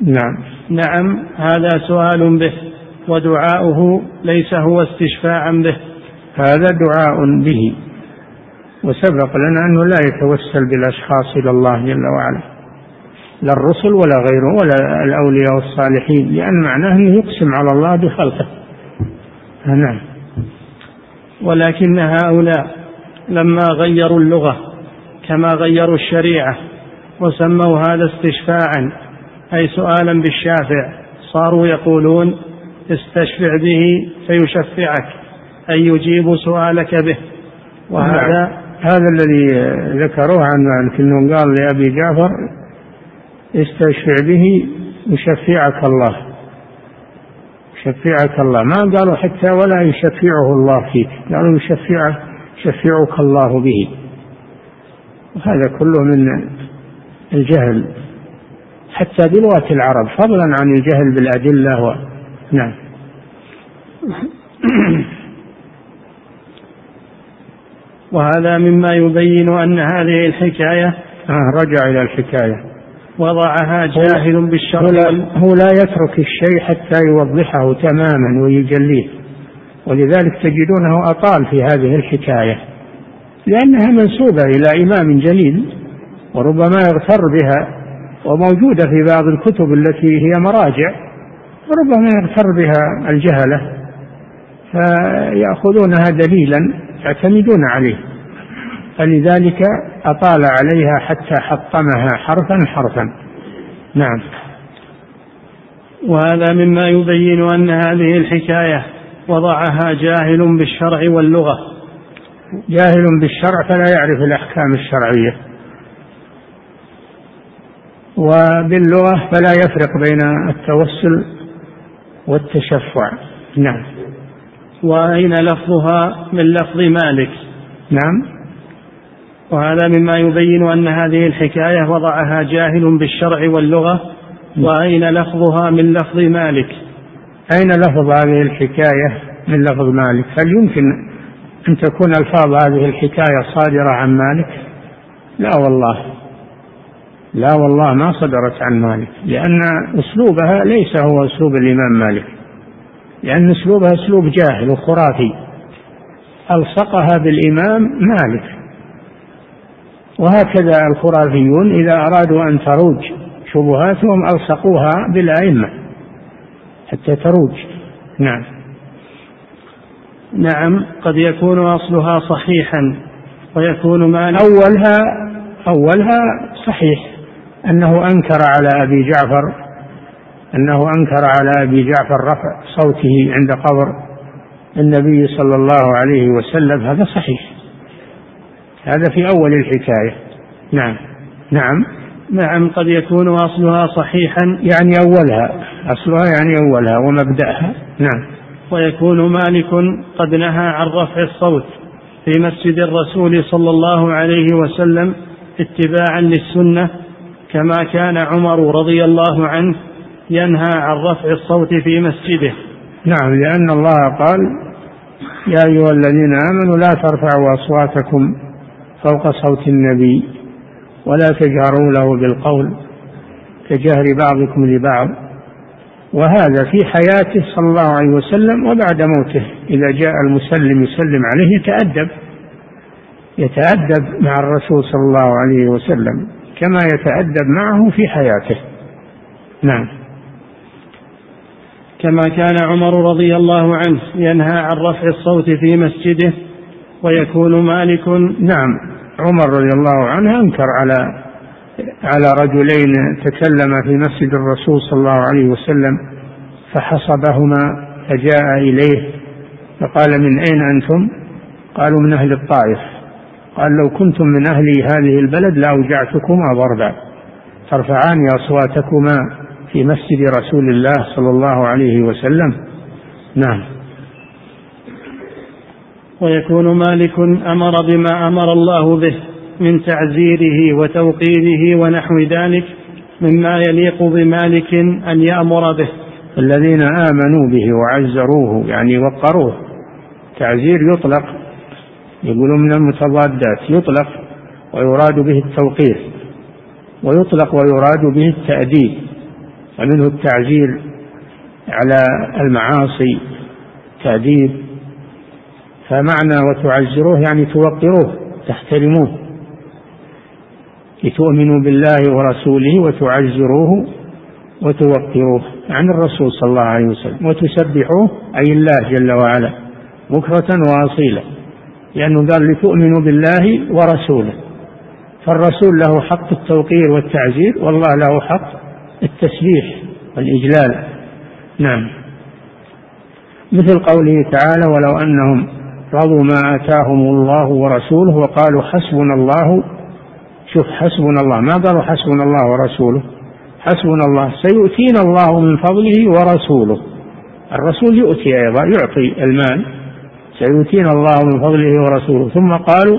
Speaker 3: نعم نعم هذا سؤال به ودعاؤه ليس هو استشفاعا به
Speaker 2: هذا دعاء به وسبق لنا أنه لا يتوسل بالأشخاص إلى الله جل وعلا لا الرسل ولا غيره ولا الأولياء والصالحين لأن معناه أنه يقسم على الله بخلقه نعم
Speaker 3: ولكن هؤلاء لما غيروا اللغة كما غيروا الشريعة وسموا هذا استشفاعا أي سؤالا بالشافع صاروا يقولون استشفع به فيشفعك أي يجيب سؤالك به
Speaker 2: وهذا نعم. هذا الذي ذكروه عن مالك قال لابي جعفر استشفع به يشفعك الله يشفعك الله ما قالوا حتى ولا يشفعه الله فيك قالوا يشفعه يشفعك الله به وهذا كله من الجهل حتى بلغة العرب فضلا عن الجهل بالأدلة و... نعم
Speaker 3: وهذا مما يبين أن هذه الحكاية
Speaker 2: آه رجع إلى الحكاية
Speaker 3: وضعها جاهل بالشرع
Speaker 2: هو هو لا يترك الشيء حتى يوضحه تماما ويجليه ولذلك تجدونه أطال في هذه الحكاية لأنها منسوبة إلى إمام جليل وربما يغتر بها وموجودة في بعض الكتب التي هي مراجع ربما يغتر بها الجهلة فيأخذونها دليلا يعتمدون عليه فلذلك أطال عليها حتى حطمها حرفا حرفا نعم
Speaker 3: وهذا مما يبين أن هذه الحكاية وضعها جاهل بالشرع واللغة
Speaker 2: جاهل بالشرع فلا يعرف الأحكام الشرعية وباللغة فلا يفرق بين التوسل والتشفع نعم
Speaker 3: وأين لفظها من لفظ مالك نعم وهذا مما يبين أن هذه الحكاية وضعها جاهل بالشرع واللغة نعم. وأين لفظها من لفظ مالك
Speaker 2: أين لفظ هذه الحكاية من لفظ مالك هل يمكن أن تكون ألفاظ هذه الحكاية صادرة عن مالك لا والله لا والله ما صدرت عن مالك لأن أسلوبها ليس هو أسلوب الإمام مالك لأن أسلوبها أسلوب جاهل وخرافي ألصقها بالإمام مالك وهكذا الخرافيون إذا أرادوا أن تروج شبهاتهم ألصقوها بالأئمة حتى تروج نعم
Speaker 3: نعم قد يكون أصلها صحيحا ويكون مالك أولها أولها صحيح
Speaker 2: أنه أنكر على أبي جعفر أنه أنكر على أبي جعفر رفع صوته عند قبر النبي صلى الله عليه وسلم هذا صحيح هذا في أول الحكاية نعم
Speaker 3: نعم نعم قد يكون أصلها صحيحا يعني أولها أصلها يعني أولها ومبدأها نعم ويكون مالك قد نهى عن رفع الصوت في مسجد الرسول صلى الله عليه وسلم اتباعا للسنة كما كان عمر رضي الله عنه ينهى عن رفع الصوت في مسجده
Speaker 2: نعم لأن الله قال يا أيها الذين آمنوا لا ترفعوا أصواتكم فوق صوت النبي ولا تجهروا له بالقول كجهر بعضكم لبعض وهذا في حياته صلى الله عليه وسلم وبعد موته إذا جاء المسلم يسلم عليه يتأدب يتأدب مع الرسول صلى الله عليه وسلم كما يتأدب معه في حياته نعم
Speaker 3: كما كان عمر رضي الله عنه ينهى عن رفع الصوت في مسجده ويكون مالك
Speaker 2: نعم عمر رضي الله عنه انكر على على رجلين تكلم في مسجد الرسول صلى الله عليه وسلم فحصبهما فجاء اليه فقال من اين انتم قالوا من اهل الطائف قال لو كنتم من أهل هذه البلد لأوجعتكما ضربا ترفعان أصواتكما في مسجد رسول الله صلى الله عليه وسلم نعم
Speaker 3: ويكون مالك أمر بما أمر الله به من تعزيره وتوقيره ونحو ذلك مما يليق بمالك أن يأمر به الذين آمنوا به وعزروه يعني وقروه
Speaker 2: تعزير يطلق يقولون من المتضادات يطلق ويراد به التوقير ويطلق ويراد به التأديب ومنه التعزير على المعاصي تأديب فمعنى وتعزروه يعني توقروه تحترموه لتؤمنوا بالله ورسوله وتعزروه وتوقروه عن الرسول صلى الله عليه وسلم وتسبحوه أي الله جل وعلا بكرة وأصيلا لأنه قال لتؤمنوا بالله ورسوله فالرسول له حق التوقير والتعزير والله له حق التسبيح والإجلال نعم مثل قوله تعالى ولو أنهم رضوا ما آتاهم الله ورسوله وقالوا حسبنا الله شوف حسبنا الله ما قالوا حسبنا الله ورسوله حسبنا الله سيؤتينا الله من فضله ورسوله الرسول يؤتي أيضا يعطي المال سيؤتينا الله من فضله ورسوله ثم قالوا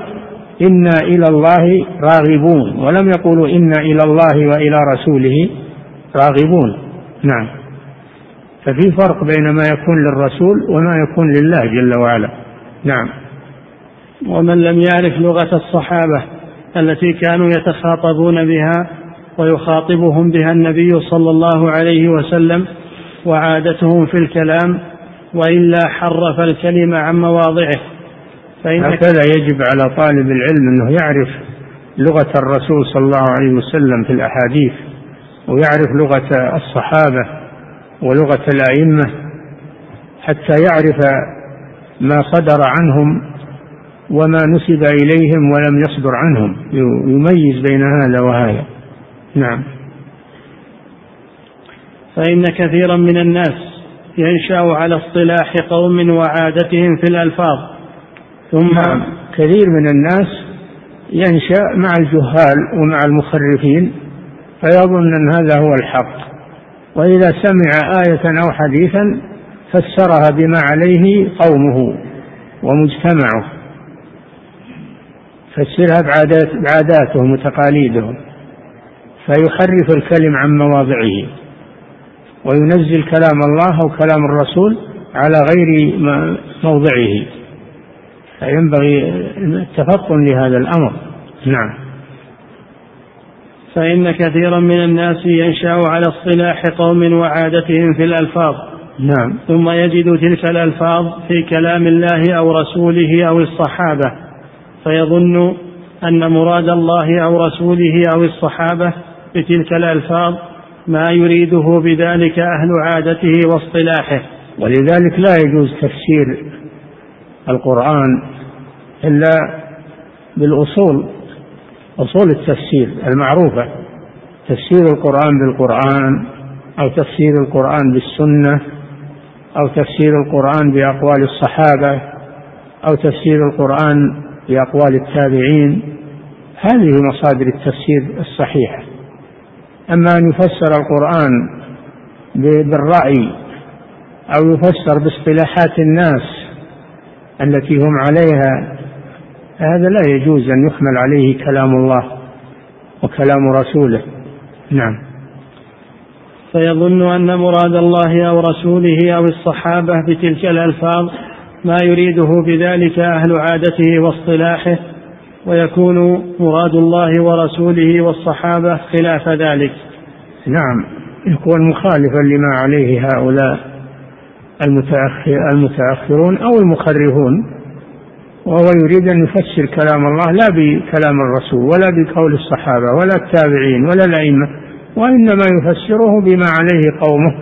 Speaker 2: إنا إلى الله راغبون ولم يقولوا إنا إلى الله وإلى رسوله راغبون نعم ففي فرق بين ما يكون للرسول وما يكون لله جل وعلا نعم
Speaker 3: ومن لم يعرف لغة الصحابة التي كانوا يتخاطبون بها ويخاطبهم بها النبي صلى الله عليه وسلم وعادتهم في الكلام وإلا حرف الكلمة عن مواضعه
Speaker 2: فإن هكذا يجب على طالب العلم أنه يعرف لغة الرسول صلى الله عليه وسلم في الأحاديث ويعرف لغة الصحابة ولغة الأئمة حتى يعرف ما صدر عنهم وما نسب إليهم ولم يصدر عنهم يميز بين هذا وهذا نعم
Speaker 3: فإن كثيرا من الناس ينشأ على اصطلاح قوم وعادتهم في الألفاظ
Speaker 2: ثم نعم. كثير من الناس ينشأ مع الجهال ومع المخرفين فيظن أن هذا هو الحق وإذا سمع آية أو حديثا فسرها بما عليه قومه ومجتمعه فسرها بعادات بعاداتهم وتقاليدهم فيحرف الكلم عن مواضعه وينزل كلام الله أو كلام الرسول على غير موضعه فينبغي التفطن لهذا الأمر نعم
Speaker 3: فإن كثيرا من الناس ينشأ على اصطلاح قوم وعادتهم في الألفاظ
Speaker 2: نعم
Speaker 3: ثم يجد تلك الألفاظ في كلام الله أو رسوله أو الصحابة فيظن أن مراد الله أو رسوله أو الصحابة بتلك الألفاظ ما يريده بذلك أهل عادته واصطلاحه
Speaker 2: ولذلك لا يجوز تفسير القرآن إلا بالأصول أصول التفسير المعروفة تفسير القرآن بالقرآن أو تفسير القرآن بالسنة أو تفسير القرآن بأقوال الصحابة أو تفسير القرآن بأقوال التابعين هذه مصادر التفسير الصحيحة أما أن يفسر القرآن بالرأي أو يفسر باصطلاحات الناس التي هم عليها هذا لا يجوز أن يحمل عليه كلام الله وكلام رسوله نعم
Speaker 3: فيظن أن مراد الله أو رسوله أو الصحابة بتلك الألفاظ ما يريده بذلك أهل عادته واصطلاحه ويكون مراد الله ورسوله والصحابة خلاف ذلك
Speaker 2: نعم يكون مخالفا لما عليه هؤلاء المتأخرون أو المخرفون وهو يريد أن يفسر كلام الله لا بكلام الرسول ولا بقول الصحابة ولا التابعين ولا الأئمة وإنما يفسره بما عليه قومه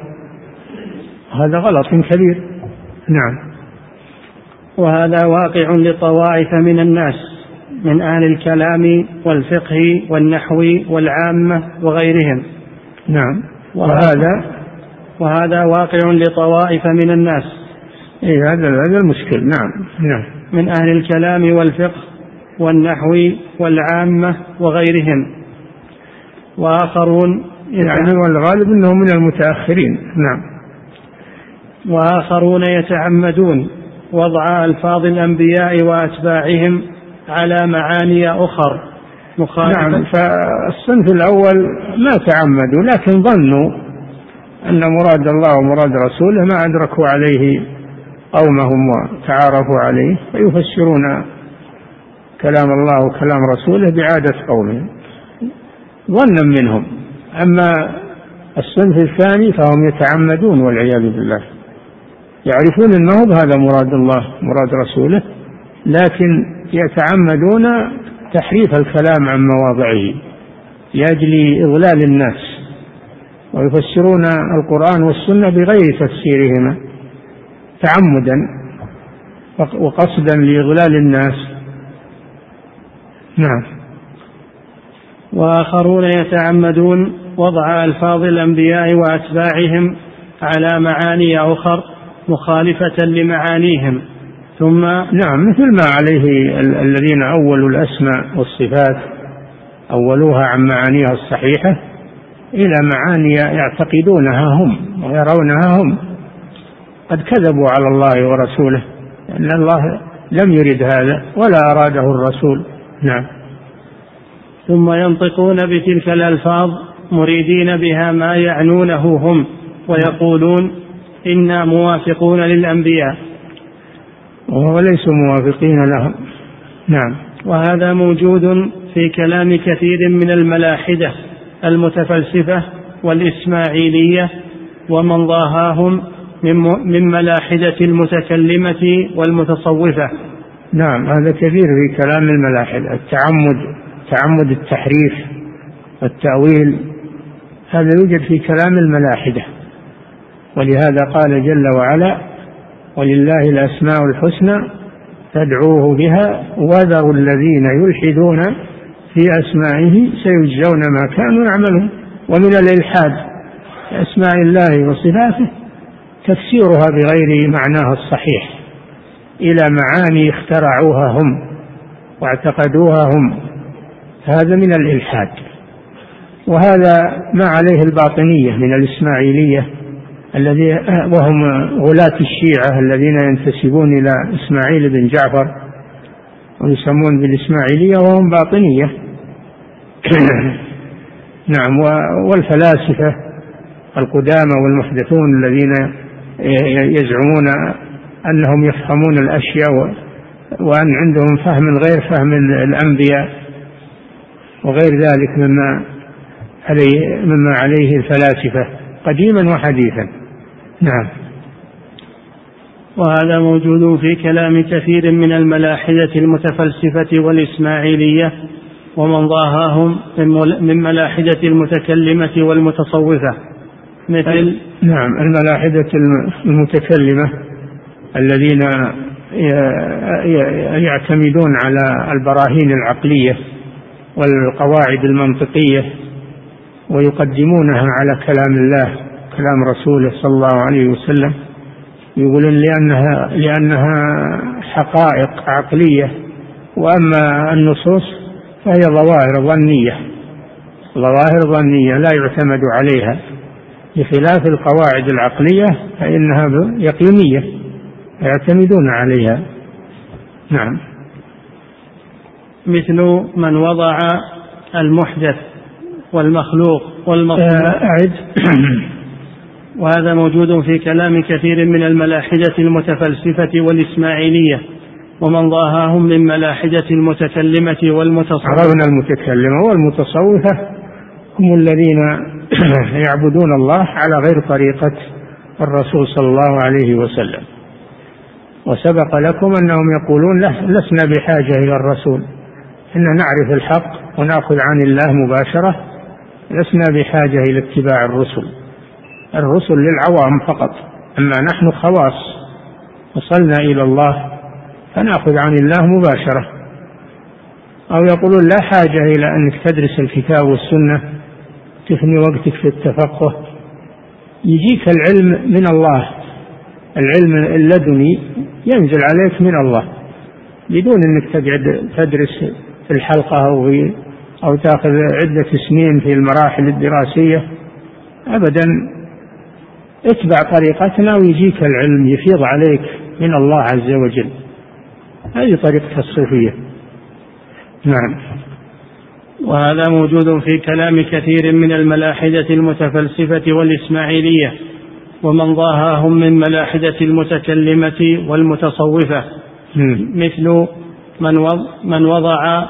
Speaker 2: هذا غلط كبير نعم
Speaker 3: وهذا واقع لطوائف من الناس من أهل الكلام والفقه والنحو والعامة وغيرهم نعم وهذا وهذا واقع لطوائف من الناس
Speaker 2: اي هذا هذا المشكل نعم نعم
Speaker 3: من أهل الكلام والفقه والنحو والعامة وغيرهم وآخرون
Speaker 2: يعني والغالب انهم من المتأخرين نعم
Speaker 3: وآخرون يتعمدون وضع ألفاظ الأنبياء وأتباعهم على معاني أخر مخالفة
Speaker 2: نعم فالصنف الأول ما تعمدوا لكن ظنوا أن مراد الله ومراد رسوله ما أدركوا عليه قومهم وتعارفوا عليه فيفسرون كلام الله وكلام رسوله بعادة قومهم ظنا منهم أما الصنف الثاني فهم يتعمدون والعياذ بالله يعرفون أنه هذا مراد الله مراد رسوله لكن يتعمدون تحريف الكلام عن مواضعه لاجل اضلال الناس ويفسرون القران والسنه بغير تفسيرهما تعمدا وقصدا لاغلال الناس نعم
Speaker 3: واخرون يتعمدون وضع الفاظ الانبياء واتباعهم على معاني اخر مخالفه لمعانيهم
Speaker 2: ثم نعم مثل ما عليه الذين أولوا الأسماء والصفات أولوها عن معانيها الصحيحة إلى معاني يعتقدونها هم ويرونها هم قد كذبوا على الله ورسوله أن الله لم يرد هذا ولا أراده الرسول نعم
Speaker 3: ثم ينطقون بتلك الألفاظ مريدين بها ما يعنونه هم ويقولون إنا موافقون للأنبياء
Speaker 2: وليسوا موافقين لهم نعم
Speaker 3: وهذا موجود في كلام كثير من الملاحدة المتفلسفة والإسماعيلية ومن ضاهاهم من ملاحدة المتكلمة والمتصوفة
Speaker 2: نعم هذا كثير في كلام الملاحدة التعمد تعمد التحريف والتأويل هذا يوجد في كلام الملاحدة ولهذا قال جل وعلا ولله الأسماء الحسنى فادعوه بها وذروا الذين يلحدون في أسمائه سيجزون ما كانوا يعملون ومن الإلحاد أسماء الله وصفاته تفسيرها بغير معناها الصحيح إلى معاني اخترعوها هم واعتقدوها هم هذا من الإلحاد وهذا ما عليه الباطنية من الإسماعيلية الذي وهم غلاة الشيعة الذين ينتسبون إلى إسماعيل بن جعفر ويسمون بالإسماعيلية وهم باطنية نعم والفلاسفة القدامى والمحدثون الذين يزعمون أنهم يفهمون الأشياء وأن عندهم فهم غير فهم الأنبياء وغير ذلك مما عليه مما عليه الفلاسفة قديما وحديثا
Speaker 3: نعم وهذا موجود في كلام كثير من الملاحدة المتفلسفة والإسماعيلية ومن ضاهاهم من ملاحدة المتكلمة والمتصوفة
Speaker 2: مثل نعم الملاحدة المتكلمة الذين يعتمدون على البراهين العقلية والقواعد المنطقية ويقدمونها على كلام الله كلام رسوله صلى الله عليه وسلم يقولون لأنها لأنها حقائق عقلية وأما النصوص فهي ظواهر ظنية ظواهر ظنية لا يعتمد عليها بخلاف القواعد العقلية فإنها يقينية يعتمدون عليها
Speaker 3: نعم مثل من وضع المحدث والمخلوق والمصنوع آه،
Speaker 2: أعد
Speaker 3: وهذا موجود في كلام كثير من الملاحدة المتفلسفة والإسماعيلية ومن ضاهاهم
Speaker 2: من
Speaker 3: ملاحدة المتكلمة والمتصوفة عرفنا
Speaker 2: المتكلمة والمتصوفة هم الذين يعبدون الله على غير طريقة الرسول صلى الله عليه وسلم وسبق لكم أنهم يقولون لسنا بحاجة إلى الرسول إن نعرف الحق ونأخذ عن الله مباشرة لسنا بحاجة إلى اتباع الرسل الرسل للعوام فقط أما نحن خواص وصلنا إلى الله فنأخذ عن الله مباشرة أو يقولون لا حاجة إلى أنك تدرس الكتاب والسنة تفني وقتك في التفقه يجيك العلم من الله العلم اللدني ينزل عليك من الله بدون أنك تقعد تدرس في الحلقة أو في أو تأخذ عدة سنين في المراحل الدراسية أبدا اتبع طريقتنا ويجيك العلم يفيض عليك من الله عز وجل هذه طريقة الصوفية
Speaker 3: نعم وهذا موجود في كلام كثير من الملاحدة المتفلسفة والإسماعيلية ومن ضاهاهم من ملاحدة المتكلمة والمتصوفة مثل من وضع, من وضع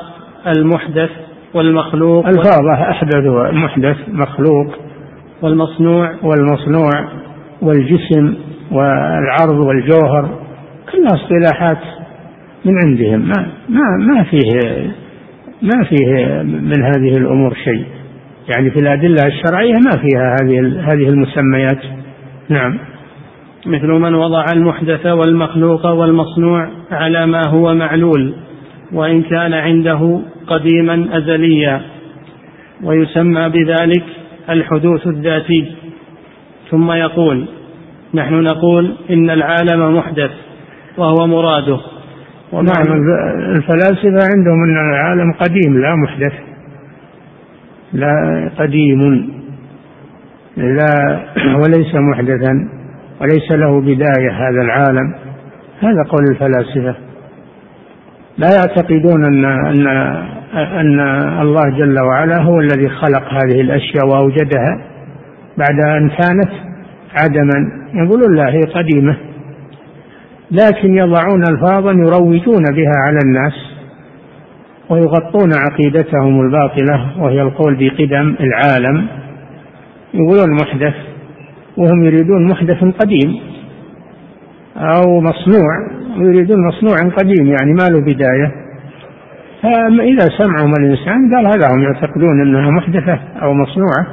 Speaker 3: المحدث والمخلوق الفاظه
Speaker 2: احدث محدث مخلوق
Speaker 3: والمصنوع
Speaker 2: والمصنوع والجسم والعرض والجوهر كلها اصطلاحات من عندهم ما ما ما فيه ما فيه من هذه الامور شيء يعني في الادله الشرعيه ما فيها هذه هذه المسميات
Speaker 3: نعم مثل من وضع المحدث والمخلوق والمصنوع على ما هو معلول وان كان عنده قديما ازليا ويسمى بذلك الحدوث الذاتي ثم يقول نحن نقول إن العالم محدث وهو مراده
Speaker 2: ومعنى نعم، الفلاسفة عندهم أن العالم قديم لا محدث لا قديم لا وليس محدثا وليس له بداية هذا العالم هذا قول الفلاسفة لا يعتقدون أن أن أن الله جل وعلا هو الذي خلق هذه الأشياء وأوجدها بعد أن كانت عدما يقولون لا هي قديمة لكن يضعون ألفاظا يروجون بها على الناس ويغطون عقيدتهم الباطلة وهي القول بقدم العالم يقولون محدث وهم يريدون محدث قديم أو مصنوع ويريدون مصنوع قديم يعني ما له بداية فإذا سمعهم الإنسان قال هذا هم يعتقدون أنها محدثة أو مصنوعة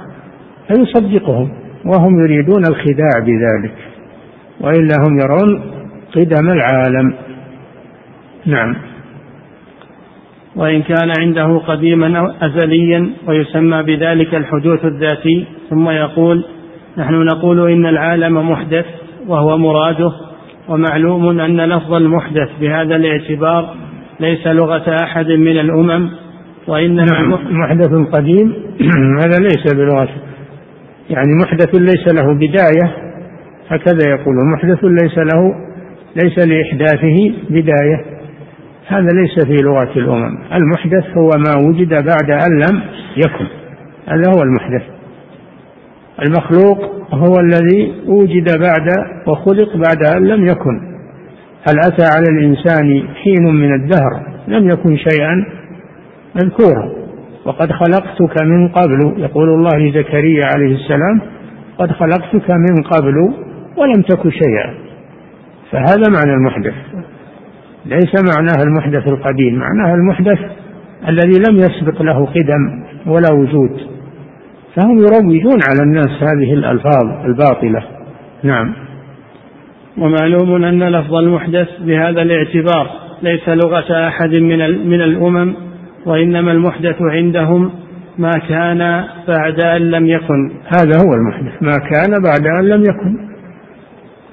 Speaker 2: فيصدقهم وهم يريدون الخداع بذلك وإلا هم يرون قدم العالم
Speaker 3: نعم وإن كان عنده قديما أو أزليا ويسمى بذلك الحدوث الذاتي ثم يقول نحن نقول إن العالم محدث وهو مراده ومعلوم أن لفظ المحدث بهذا الاعتبار ليس لغة أحد من الأمم
Speaker 2: وإنما نعم محدث قديم هذا ليس بلغة يعني محدث ليس له بداية هكذا يقول محدث ليس له ليس لإحداثه بداية هذا ليس في لغة الأمم المحدث هو ما وجد بعد أن لم يكن هذا هو المحدث المخلوق هو الذي وجد بعد وخلق بعد أن لم يكن هل أتى على الإنسان حين من الدهر لم يكن شيئا مذكورا وقد خلقتك من قبل يقول الله لزكريا عليه السلام قد خلقتك من قبل ولم تك شيئا فهذا معنى المحدث ليس معناها المحدث القديم معناها المحدث الذي لم يسبق له قدم ولا وجود فهم يروجون على الناس هذه الألفاظ الباطلة
Speaker 3: نعم ومعلوم أن لفظ المحدث بهذا الاعتبار ليس لغة أحد من من الأمم وإنما المحدث عندهم ما كان بعد أن لم يكن
Speaker 2: هذا هو المحدث ما كان بعد أن لم يكن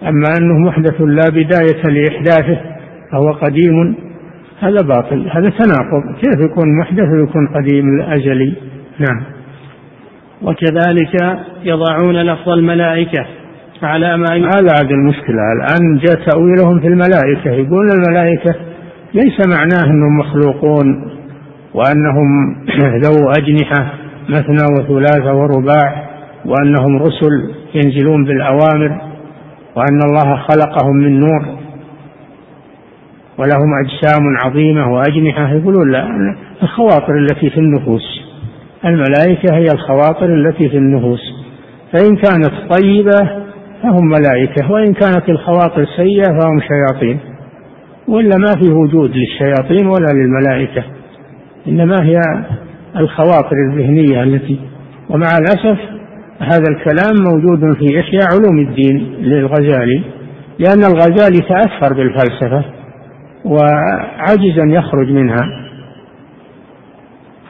Speaker 2: أما أنه محدث لا بداية لإحداثه فهو قديم هذا باطل هذا تناقض كيف يكون محدث ويكون قديم الأجلي
Speaker 3: نعم وكذلك يضعون لفظ الملائكة
Speaker 2: على ما هذا عاد المشكلة الآن جاء تأويلهم في الملائكة يقول الملائكة ليس معناه أنهم مخلوقون وأنهم ذو أجنحة مثنى وثلاثة ورباع وأنهم رسل ينزلون بالأوامر وأن الله خلقهم من نور ولهم أجسام عظيمة وأجنحة يقولون لا الخواطر التي في النفوس الملائكة هي الخواطر التي في النفوس فإن كانت طيبة فهم ملائكة وإن كانت الخواطر سيئة فهم شياطين ولا ما في وجود للشياطين ولا للملائكة إنما هي الخواطر الذهنية التي ومع الأسف هذا الكلام موجود في إحياء علوم الدين للغزالي لأن الغزالي تأثر بالفلسفة وعجز أن يخرج منها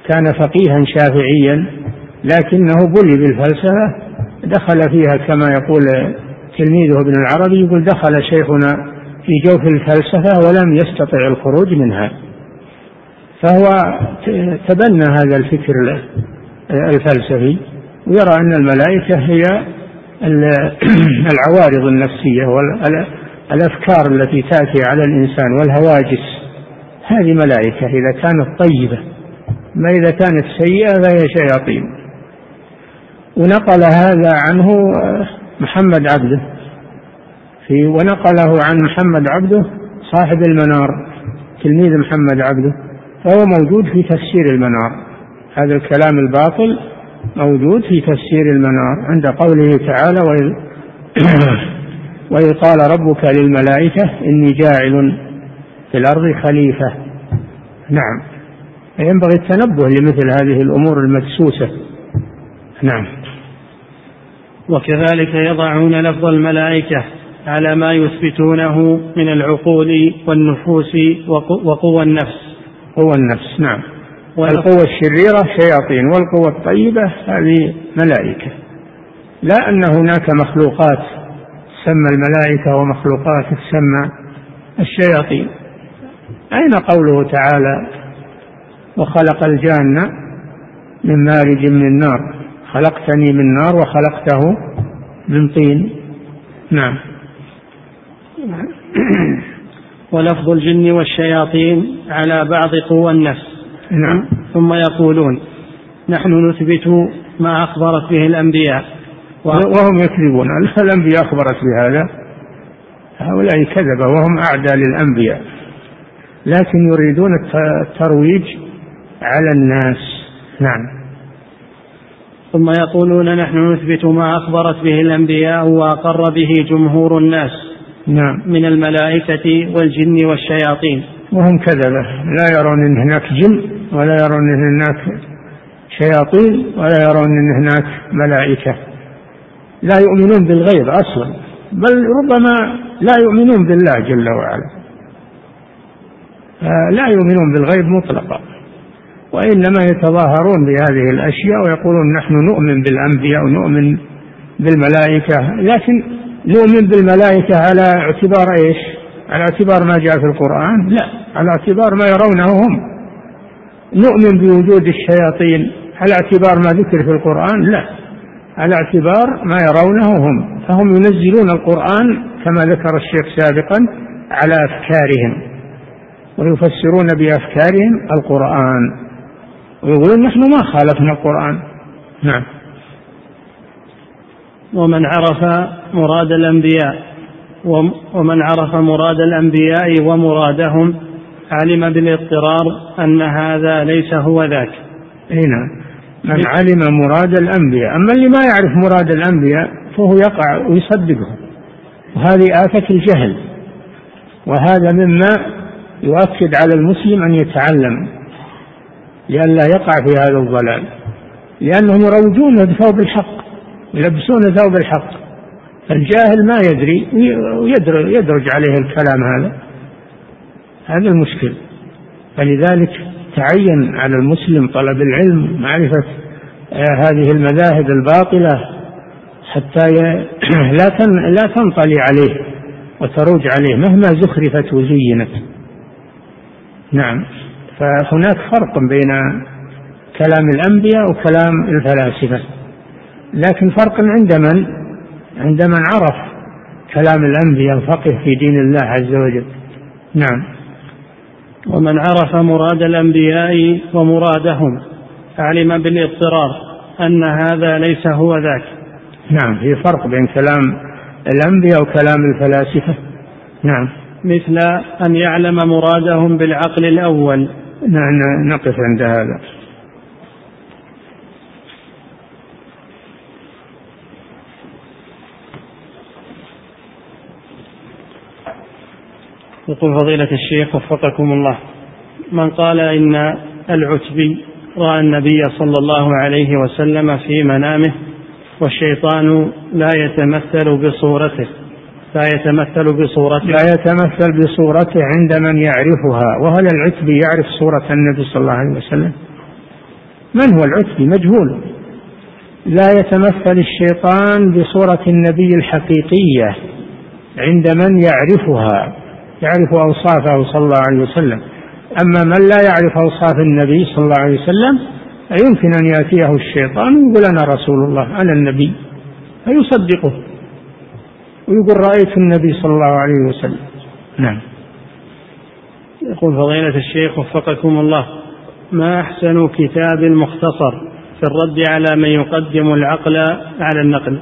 Speaker 2: كان فقيها شافعيا لكنه بلي بالفلسفة دخل فيها كما يقول تلميذه ابن العربي يقول دخل شيخنا في جوف الفلسفة ولم يستطع الخروج منها فهو تبنى هذا الفكر الفلسفي ويرى أن الملائكة هي العوارض النفسية والأفكار التي تأتي على الإنسان والهواجس هذه ملائكة إذا كانت طيبة ما إذا كانت سيئة فهي شياطين ونقل هذا عنه محمد عبده في ونقله عن محمد عبده صاحب المنار تلميذ محمد عبده فهو موجود في تفسير المنار هذا الكلام الباطل موجود في تفسير المنار عند قوله تعالى وإذ, وإذ قال ربك للملائكة إني جاعل في الأرض خليفة
Speaker 3: نعم
Speaker 2: ينبغي التنبه لمثل هذه الأمور المدسوسة
Speaker 3: نعم وكذلك يضعون لفظ الملائكة على ما يثبتونه من العقول والنفوس وقوى النفس
Speaker 2: قوى النفس نعم القوة الشريرة شياطين والقوة الطيبة هذه ملائكة لا أن هناك مخلوقات تسمى الملائكة ومخلوقات تسمى الشياطين أين قوله تعالى وخلق الجان من مارج من النار خلقتني من نار وخلقته من طين
Speaker 3: نعم ولفظ الجن والشياطين على بعض قوى النفس
Speaker 2: نعم
Speaker 3: ثم يقولون نحن نثبت ما أخبرت به الأنبياء
Speaker 2: وهم يكذبون الأنبياء أخبرت بهذا هؤلاء كذبة وهم أعدى للأنبياء لكن يريدون الترويج على الناس
Speaker 3: نعم ثم يقولون نحن نثبت ما أخبرت به الأنبياء وأقر به جمهور الناس نعم من الملائكة والجن والشياطين
Speaker 2: وهم كذبة لا يرون أن هناك جن ولا يرون أن هناك شياطين ولا يرون أن هناك ملائكة لا يؤمنون بالغيب أصلا بل ربما لا يؤمنون بالله جل وعلا آه، لا يؤمنون بالغيب مطلقا وإنما يتظاهرون بهذه الأشياء ويقولون نحن نؤمن بالأنبياء ونؤمن بالملائكة لكن نؤمن بالملائكة على اعتبار إيش على اعتبار ما جاء في القرآن
Speaker 3: لا
Speaker 2: على اعتبار ما يرونه هم نؤمن بوجود الشياطين على اعتبار ما ذكر في القرآن لا على اعتبار ما يرونه هم فهم ينزلون القرآن كما ذكر الشيخ سابقا على أفكارهم ويفسرون بأفكارهم القرآن ويقولون نحن ما خالفنا القرآن
Speaker 3: نعم ومن عرف مراد الأنبياء ومن عرف مراد الأنبياء ومرادهم علم بالاضطرار أن هذا ليس هو ذاك
Speaker 2: هنا نعم. من علم مراد الأنبياء أما اللي ما يعرف مراد الأنبياء فهو يقع ويصدقهم وهذه آفة الجهل وهذا مما يؤكد على المسلم أن يتعلم لئلا يقع في هذا الضلال لأنهم يروجون ثوب الحق يلبسون ثوب الحق الجاهل ما يدري ويدرج عليه الكلام هذا هذا المشكل فلذلك تعين على المسلم طلب العلم معرفة آه، هذه المذاهب الباطلة حتى لا لا تنطلي عليه وتروج عليه مهما زخرفت وزينت نعم فهناك فرق بين كلام الأنبياء وكلام الفلاسفة لكن فرق عند من عند من عرف كلام الأنبياء الفقه في دين الله عز وجل
Speaker 3: نعم ومن عرف مراد الأنبياء ومرادهم علم بالاضطرار أن هذا ليس هو ذاك
Speaker 2: نعم في فرق بين كلام الأنبياء وكلام الفلاسفة
Speaker 3: نعم مثل أن يعلم مرادهم بالعقل الأول
Speaker 2: نعم، نعم، نقف عند هذا
Speaker 3: يقول فضيلة الشيخ وفقكم الله من قال إن العتبي رأى النبي صلى الله عليه وسلم في منامه والشيطان لا يتمثل بصورته
Speaker 2: لا يتمثل بصورته لا يتمثل بصورته عند من يعرفها وهل العتبي يعرف صورة النبي صلى الله عليه وسلم من هو العتبي مجهول لا يتمثل الشيطان بصورة النبي الحقيقية عند من يعرفها يعرف أوصافه صلى الله عليه وسلم أما من لا يعرف أوصاف النبي صلى الله عليه وسلم يمكن أن يأتيه الشيطان ويقول أنا رسول الله أنا النبي فيصدقه ويقول رأيت النبي صلى الله عليه وسلم
Speaker 3: نعم يقول فضيلة الشيخ وفقكم الله ما أحسن كتاب مختصر في الرد على من يقدم العقل على النقل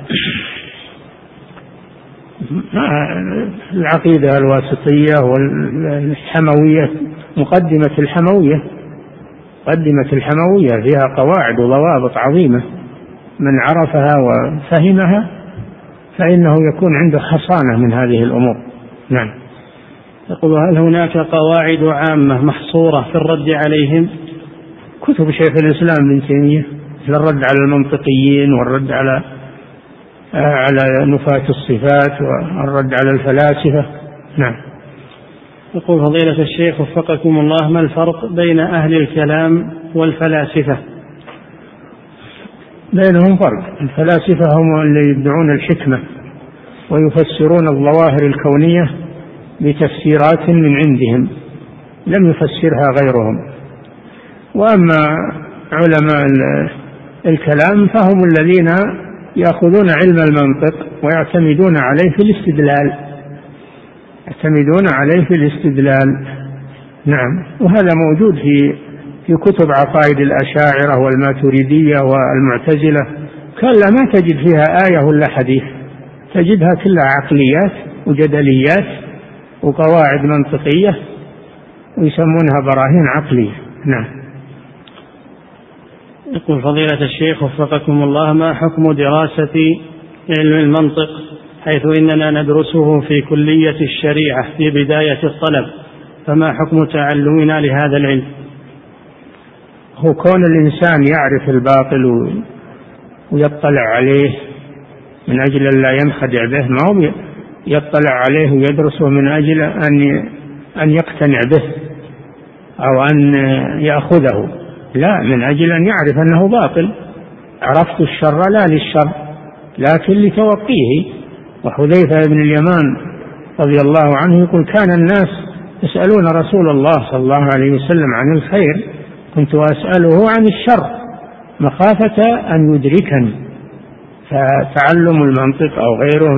Speaker 2: العقيدة الواسطية والحموية مقدمة الحموية مقدمة الحموية فيها قواعد وضوابط عظيمة من عرفها وفهمها فإنه يكون عنده حصانة من هذه الأمور
Speaker 3: نعم يقول هل هناك قواعد عامة محصورة في الرد عليهم
Speaker 2: كتب شيخ الإسلام ابن تيمية الرد على المنطقيين والرد على على نفاة الصفات والرد على الفلاسفة
Speaker 3: نعم يقول فضيلة الشيخ وفقكم الله ما الفرق بين أهل الكلام والفلاسفة
Speaker 2: بينهم فرق الفلاسفة هم اللي يدعون الحكمة ويفسرون الظواهر الكونية بتفسيرات من عندهم لم يفسرها غيرهم وأما علماء الكلام فهم الذين يأخذون علم المنطق ويعتمدون عليه في الاستدلال يعتمدون عليه في الاستدلال نعم وهذا موجود في في كتب عقائد الأشاعرة والماتريدية والمعتزلة كلا ما تجد فيها آية ولا حديث تجدها كلها عقليات وجدليات وقواعد منطقية ويسمونها براهين عقلية
Speaker 3: نعم يقول فضيلة الشيخ وفقكم الله ما حكم دراسة علم المنطق حيث إننا ندرسه في كلية الشريعة في بداية الطلب فما حكم تعلمنا لهذا العلم
Speaker 2: هو كون الإنسان يعرف الباطل ويطلع عليه من أجل أن لا ينخدع به ما هو يطلع عليه ويدرسه من أجل أن أن يقتنع به أو أن يأخذه لا من أجل أن يعرف أنه باطل عرفت الشر لا للشر لكن لتوقيه وحذيفة بن اليمان رضي الله عنه يقول كان الناس يسألون رسول الله صلى الله عليه وسلم عن الخير كنت أسأله عن الشر مخافة أن يدركني فتعلم المنطق أو غيره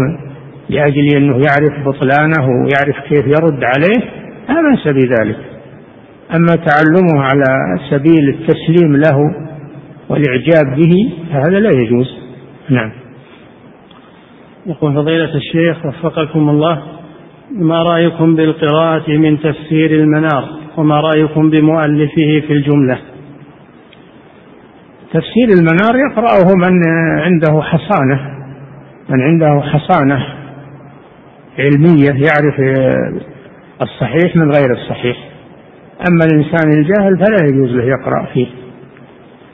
Speaker 2: لأجل أنه يعرف بطلانه ويعرف كيف يرد عليه لا بأس بذلك أما تعلمه على سبيل التسليم له والإعجاب به فهذا لا يجوز
Speaker 3: نعم يقول فضيلة الشيخ وفقكم الله ما رأيكم بالقراءة من تفسير المنار وما رأيكم بمؤلفه في الجملة
Speaker 2: تفسير المنار يقرأه من عنده حصانة من عنده حصانة علمية يعرف الصحيح من غير الصحيح أما الإنسان الجاهل فلا يجوز له يقرأ فيه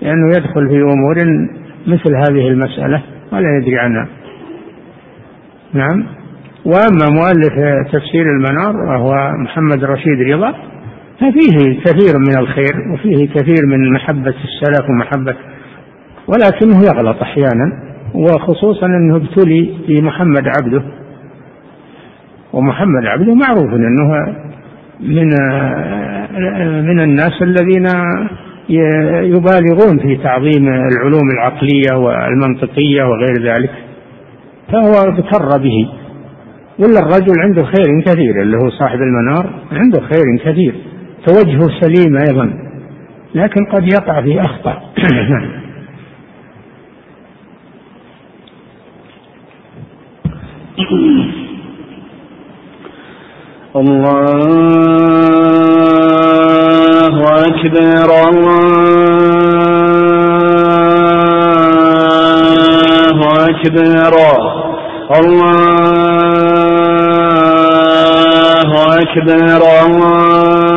Speaker 2: لأنه يدخل في أمور مثل هذه المسألة ولا يدري عنها
Speaker 3: نعم
Speaker 2: وأما مؤلف تفسير المنار وهو محمد رشيد رضا ففيه كثير من الخير وفيه كثير من محبة السلف ومحبة ولكنه يغلط أحيانا وخصوصا أنه ابتلي بمحمد عبده ومحمد عبده معروف أنه من من الناس الذين يبالغون في تعظيم العلوم العقلية والمنطقية وغير ذلك فهو اغتر به ولا الرجل عنده خير كثير اللي هو صاحب المنار عنده خير كثير فوجهه سليم أيضا لكن قد يقع في أخطاء الله أكبر الله أكبر الله أكبر الله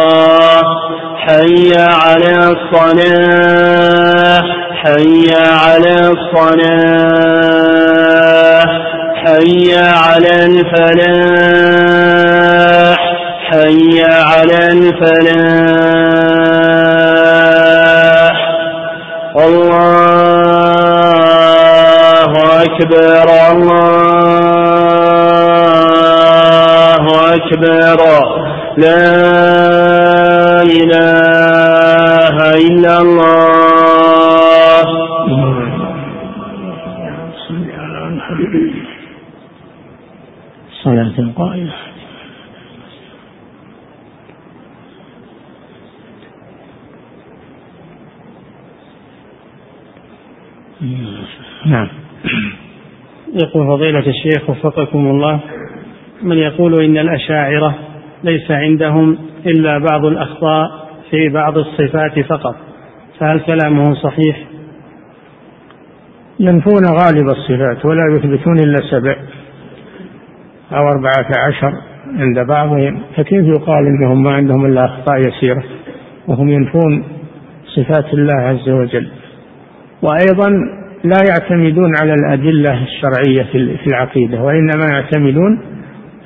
Speaker 3: حي على الصلاة حي على الصلاة حي على الفلاح حي على الفلاح الله أكبر الله أكبر لا إله إلا الله صلاة قائمة نعم يقول فضيلة الشيخ وفقكم الله من يقول إن الأشاعرة ليس عندهم إلا بعض الأخطاء في بعض الصفات فقط فهل كلامه صحيح؟
Speaker 2: ينفون غالب الصفات ولا يثبتون إلا سبع أو أربعة عشر عند بعضهم فكيف يقال إنهم ما عندهم إلا أخطاء يسيرة وهم ينفون صفات الله عز وجل وأيضا لا يعتمدون على الأدلة الشرعية في العقيدة وإنما يعتمدون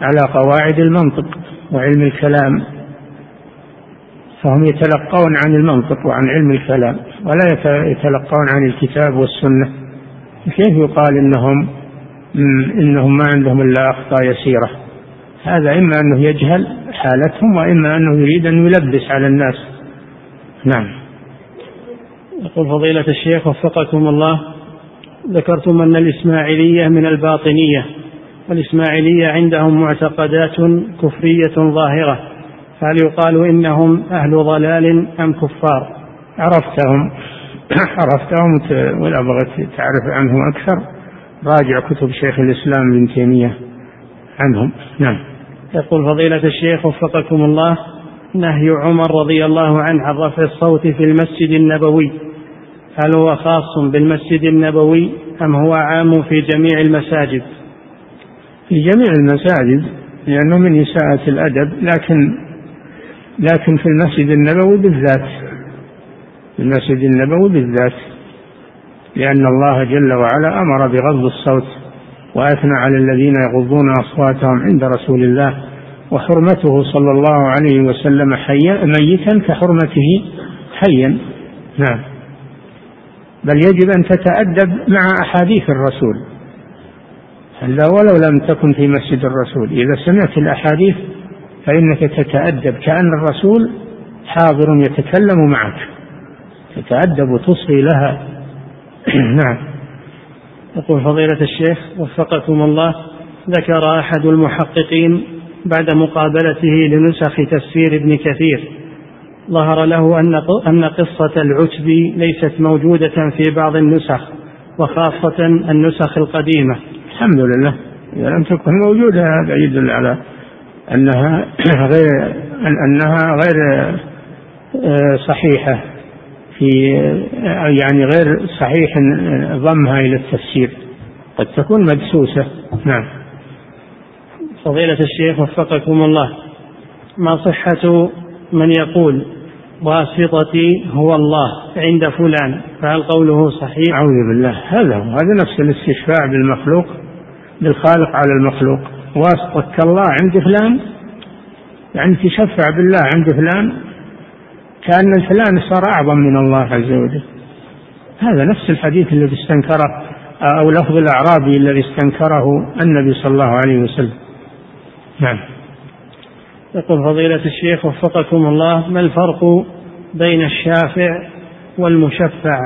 Speaker 2: على قواعد المنطق وعلم الكلام فهم يتلقون عن المنطق وعن علم الكلام ولا يتلقون عن الكتاب والسنة كيف يقال إنهم إنهم ما عندهم إلا أخطاء يسيرة هذا إما أنه يجهل حالتهم وإما أنه يريد أن يلبس على الناس
Speaker 3: نعم يقول فضيلة الشيخ وفقكم الله ذكرتم أن الإسماعيلية من الباطنية والإسماعيلية عندهم معتقدات كفرية ظاهرة فهل يقال إنهم أهل ضلال أم كفار
Speaker 2: عرفتهم عرفتهم ولا بغيت تعرف عنهم أكثر راجع كتب شيخ الإسلام ابن تيمية عنهم
Speaker 3: نعم يقول فضيلة الشيخ وفقكم الله نهي عمر رضي الله عنه عن رفع الصوت في المسجد النبوي هل هو خاص بالمسجد النبوي أم هو عام في جميع المساجد
Speaker 2: في جميع المساجد لأنه من إساءة الأدب لكن لكن في المسجد النبوي بالذات في المسجد النبوي بالذات لأن الله جل وعلا أمر بغض الصوت وأثنى على الذين يغضون أصواتهم عند رسول الله وحرمته صلى الله عليه وسلم حيا ميتا كحرمته حيا نعم بل يجب أن تتأدب مع أحاديث الرسول ألا ولو لم تكن في مسجد الرسول إذا سمعت الأحاديث فإنك تتأدب كأن الرسول حاضر يتكلم معك تتأدب وتصغي لها نعم
Speaker 3: يقول فضيلة الشيخ وفقكم الله ذكر أحد المحققين بعد مقابلته لنسخ تفسير ابن كثير ظهر له أن قصة العتب ليست موجودة في بعض النسخ وخاصة النسخ القديمة
Speaker 2: الحمد لله إذا لم تكن موجودة هذا يدل على أنها غير أنها غير آه، صحيحة في آه، يعني غير صحيح ضمها إلى التفسير قد تكون مدسوسة نعم
Speaker 3: فضيلة الشيخ وفقكم الله ما صحة من يقول واسطتي هو الله عند فلان فهل قوله صحيح؟
Speaker 2: أعوذ بالله هذا هو هذا نفس الاستشفاع بالمخلوق بالخالق على المخلوق واسطك الله عند فلان يعني تشفع بالله عند فلان كأن الفلان صار أعظم من الله عز وجل هذا نفس الحديث الذي استنكره أو لفظ الأعرابي الذي استنكره النبي صلى الله عليه وسلم نعم
Speaker 3: يقول فضيلة الشيخ وفقكم الله ما الفرق بين الشافع والمشفع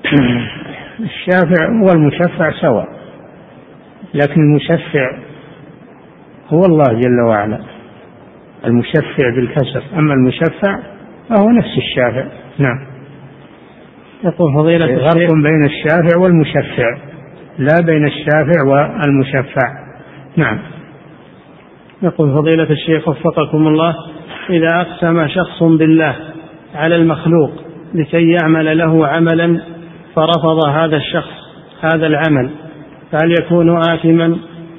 Speaker 2: الشافع والمشفع سواء لكن المشفع هو الله جل وعلا المشفع بالكسر أما المشفع فهو نفس الشافع نعم يقول فضيلة إيه، غرق بين الشافع والمشفع لا بين الشافع والمشفع نعم
Speaker 3: يقول فضيلة الشيخ وفقكم الله إذا أقسم شخص بالله على المخلوق لكي يعمل له عملا فرفض هذا الشخص هذا العمل فهل يكون آثما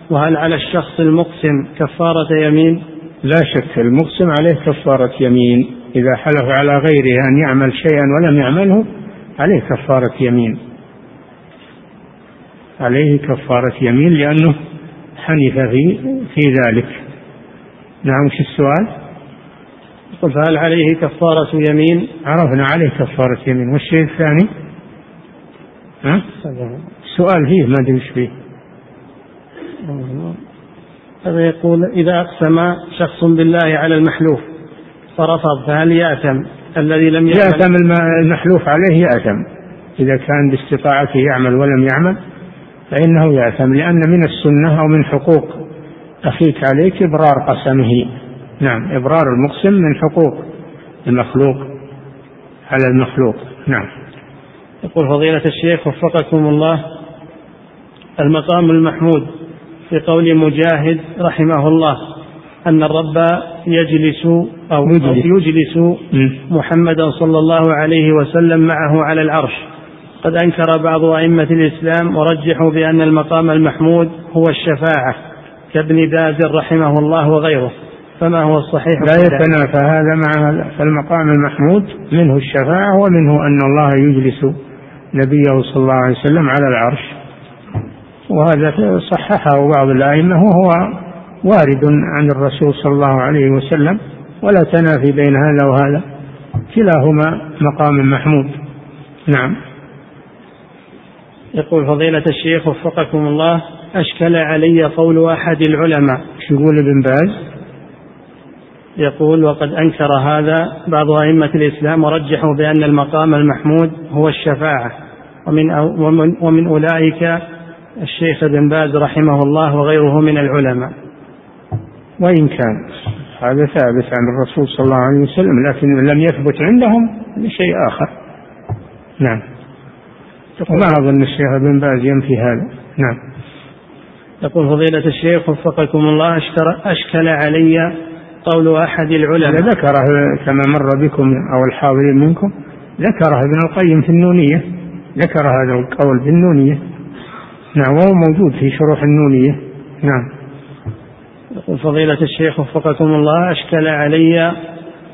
Speaker 3: وهل على الشخص المقسم كفارة يمين
Speaker 2: لا شك المقسم عليه كفارة يمين إذا حلف على غيره أن يعمل شيئا ولم يعمله عليه كفارة يمين عليه كفارة يمين لأنه حنف في في ذلك نعم في السؤال
Speaker 3: فهل عليه كفارة يمين
Speaker 2: عرفنا عليه كفارة يمين والشيء الثاني السؤال فيه ما ادري
Speaker 3: ايش فيه هذا يقول إذا أقسم شخص بالله على المحلوف فرفض فهل يأثم الذي لم
Speaker 2: يعمل يأثم المحلوف عليه يأثم إذا كان باستطاعته يعمل ولم يعمل فإنه يأثم لأن من السنة أو من حقوق أخيك عليك إبرار قسمه نعم إبرار المقسم من حقوق المخلوق على المخلوق نعم
Speaker 3: يقول فضيلة الشيخ وفقكم الله المقام المحمود في قول مجاهد رحمه الله أن الرب يجلس أو يجلس محمدا صلى الله عليه وسلم معه على العرش قد أنكر بعض أئمة الإسلام ورجحوا بأن المقام المحمود هو الشفاعة كابن باز رحمه الله وغيره فما هو الصحيح
Speaker 2: لا يتنافى هذا مع هذا فالمقام المحمود منه الشفاعة ومنه أن الله يجلس نبيه صلى الله عليه وسلم على العرش وهذا صححه بعض الائمه وهو وارد عن الرسول صلى الله عليه وسلم ولا تنافي بين هذا وهذا كلاهما مقام محمود نعم
Speaker 3: يقول فضيلة الشيخ وفقكم الله أشكل علي قول أحد العلماء
Speaker 2: يقول ابن باز
Speaker 3: يقول وقد أنكر هذا بعض أئمة الإسلام ورجحوا بأن المقام المحمود هو الشفاعة ومن, ومن, ومن أولئك الشيخ ابن باز رحمه الله وغيره من العلماء
Speaker 2: وإن كان هذا ثابت عن الرسول صلى الله عليه وسلم لكن لم يثبت عندهم شيء آخر نعم وما أظن الشيخ ابن باز ينفي هذا نعم
Speaker 3: يقول فضيلة الشيخ وفقكم الله أشكل علي قول أحد العلماء
Speaker 2: ذكره كما مر بكم أو الحاضرين منكم ذكره ابن القيم في النونية ذكر هذا القول في النونية نعم وهو موجود في شروح النونية نعم يقول
Speaker 3: فضيلة الشيخ وفقكم الله أشكل علي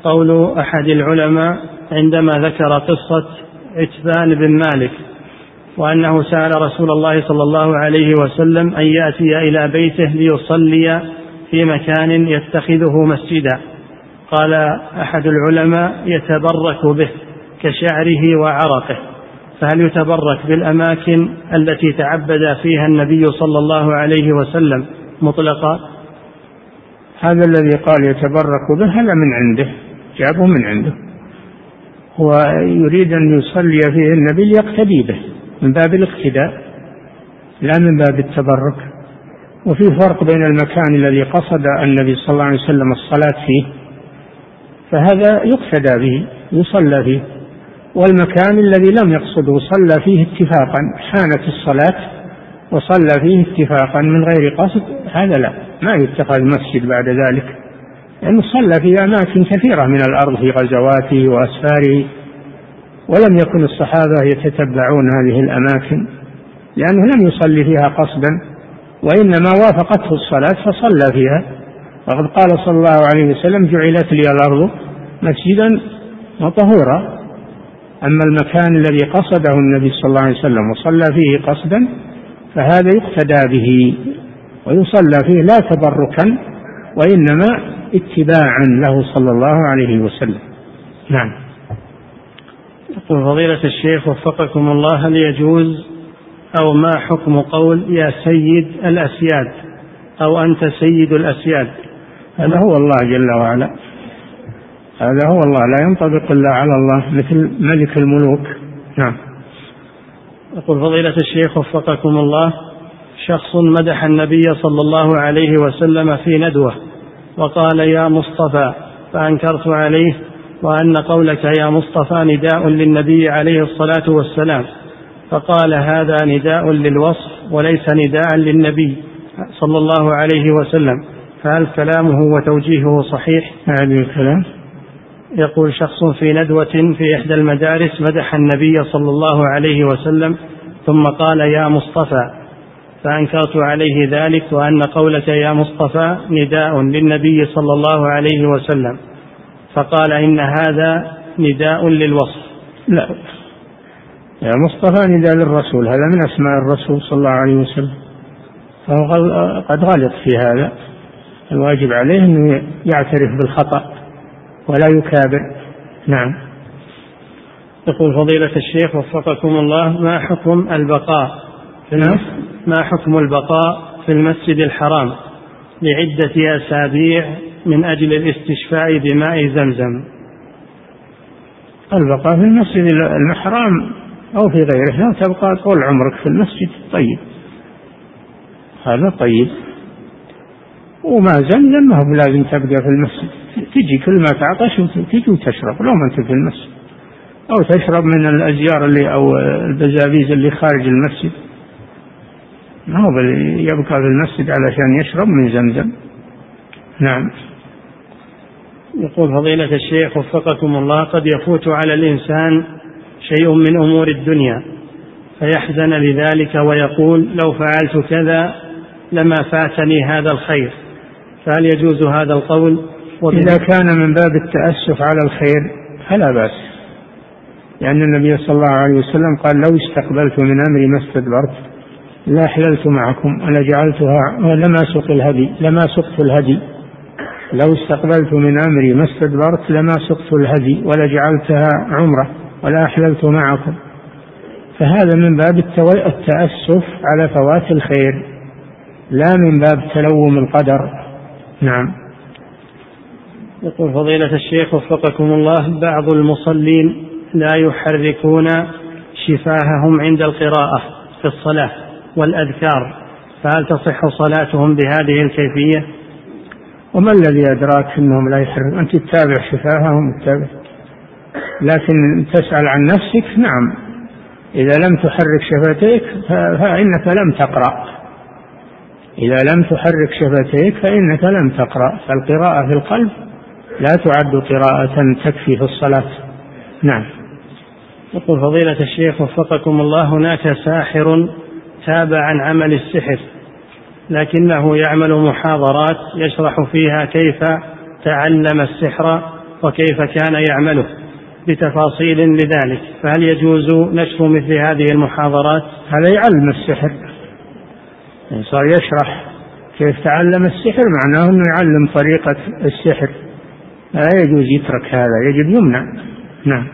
Speaker 3: قول أحد العلماء عندما ذكر قصة عتبان بن مالك وأنه سأل رسول الله صلى الله عليه وسلم أن يأتي إلى بيته ليصلي في مكان يتخذه مسجدا قال أحد العلماء يتبرك به كشعره وعرقه فهل يتبرك بالأماكن التي تعبد فيها النبي صلى الله عليه وسلم مطلقا
Speaker 2: هذا الذي قال يتبرك به هذا من عنده جابه من عنده ويريد أن يصلي فيه النبي يقتدي به من باب الاقتداء لا من باب التبرك وفي فرق بين المكان الذي قصد النبي صلى الله عليه وسلم الصلاة فيه فهذا يقتدى به يصلى فيه والمكان الذي لم يقصده صلى فيه اتفاقا حانت الصلاة وصلى فيه اتفاقا من غير قصد هذا لا ما يتخذ مسجد بعد ذلك لأنه يعني صلى في أماكن كثيرة من الأرض في غزواته وأسفاره ولم يكن الصحابة يتتبعون هذه الأماكن لأنه لم يصلي فيها قصدا وإنما وافقته الصلاة فصلى فيها وقد قال صلى الله عليه وسلم جعلت لي الأرض مسجدا وطهورا أما المكان الذي قصده النبي صلى الله عليه وسلم وصلى فيه قصدا فهذا يقتدى به ويصلى فيه لا تبركا وإنما اتباعا له صلى الله عليه وسلم نعم
Speaker 3: يقول فضيلة الشيخ وفقكم الله هل يجوز أو ما حكم قول يا سيد الأسياد أو أنت سيد الأسياد هذا هو الله جل وعلا هذا هو الله لا ينطبق إلا على الله مثل ملك الملوك نعم يقول فضيلة الشيخ وفقكم الله شخص مدح النبي صلى الله عليه وسلم في ندوة وقال يا مصطفى فأنكرت عليه وأن قولك يا مصطفى نداء للنبي عليه الصلاة والسلام فقال هذا نداء للوصف وليس نداء للنبي صلى الله عليه وسلم فهل كلامه وتوجيهه صحيح؟ هذا الكلام يقول شخص في ندوة في إحدى المدارس مدح النبي صلى الله عليه وسلم ثم قال يا مصطفى فأنكرت عليه ذلك وأن قولك يا مصطفى نداء للنبي صلى الله عليه وسلم فقال إن هذا نداء للوصف
Speaker 2: لا مصطفى نداء للرسول هذا من أسماء الرسول صلى الله عليه وسلم فهو قد غلط في هذا الواجب عليه أنه يعترف بالخطأ ولا يكابر نعم
Speaker 3: يقول فضيلة الشيخ وفقكم الله ما حكم البقاء في نعم. المسجد ما حكم البقاء في المسجد الحرام لعدة أسابيع من أجل الاستشفاء بماء زمزم
Speaker 2: البقاء في المسجد الحرام أو في غيره لا تبقى طول عمرك في المسجد طيب هذا طيب وما زمزم ما هو لازم تبقى في المسجد تجي كل ما تعطش وتجي وتشرب لو ما أنت في المسجد أو تشرب من الأزيار اللي أو البزابيز اللي خارج المسجد ما هو يبقى في المسجد علشان يشرب من زمزم نعم
Speaker 3: يقول فضيلة الشيخ وفقكم الله قد يفوت على الإنسان شيء من امور الدنيا فيحزن لذلك ويقول لو فعلت كذا لما فاتني هذا الخير فهل يجوز هذا القول
Speaker 2: اذا كان من باب التاسف على الخير فلا باس لان النبي صلى الله عليه وسلم قال لو استقبلت من امري ما استدبرت لا احللت معكم ولا جعلتها لما سق الهدي لما سقت الهدي لو استقبلت من امري ما استدبرت لما سقت الهدي ولا جعلتها عمره ولا أحللت معكم فهذا من باب التأسف على فوات الخير لا من باب تلوم القدر نعم
Speaker 3: يقول فضيلة الشيخ وفقكم الله بعض المصلين لا يحركون شفاههم عند القراءة في الصلاة والأذكار فهل تصح صلاتهم بهذه الكيفية؟
Speaker 2: وما الذي أدراك أنهم لا يحركون أنت تتابع شفاههم تتابع لكن تسأل عن نفسك نعم إذا لم تحرك شفتيك فإنك لم تقرأ إذا لم تحرك شفتيك فإنك لم تقرأ فالقراءة في القلب لا تعد قراءة تكفي في الصلاة نعم
Speaker 3: يقول فضيلة الشيخ وفقكم الله هناك ساحر تاب عن عمل السحر لكنه يعمل محاضرات يشرح فيها كيف تعلم السحر وكيف كان يعمله بتفاصيل لذلك فهل يجوز نشر مثل هذه المحاضرات هذا يعلم السحر
Speaker 2: يعني صار يشرح كيف تعلم السحر معناه انه يعلم طريقة السحر لا يجوز يترك هذا يجب يمنع نعم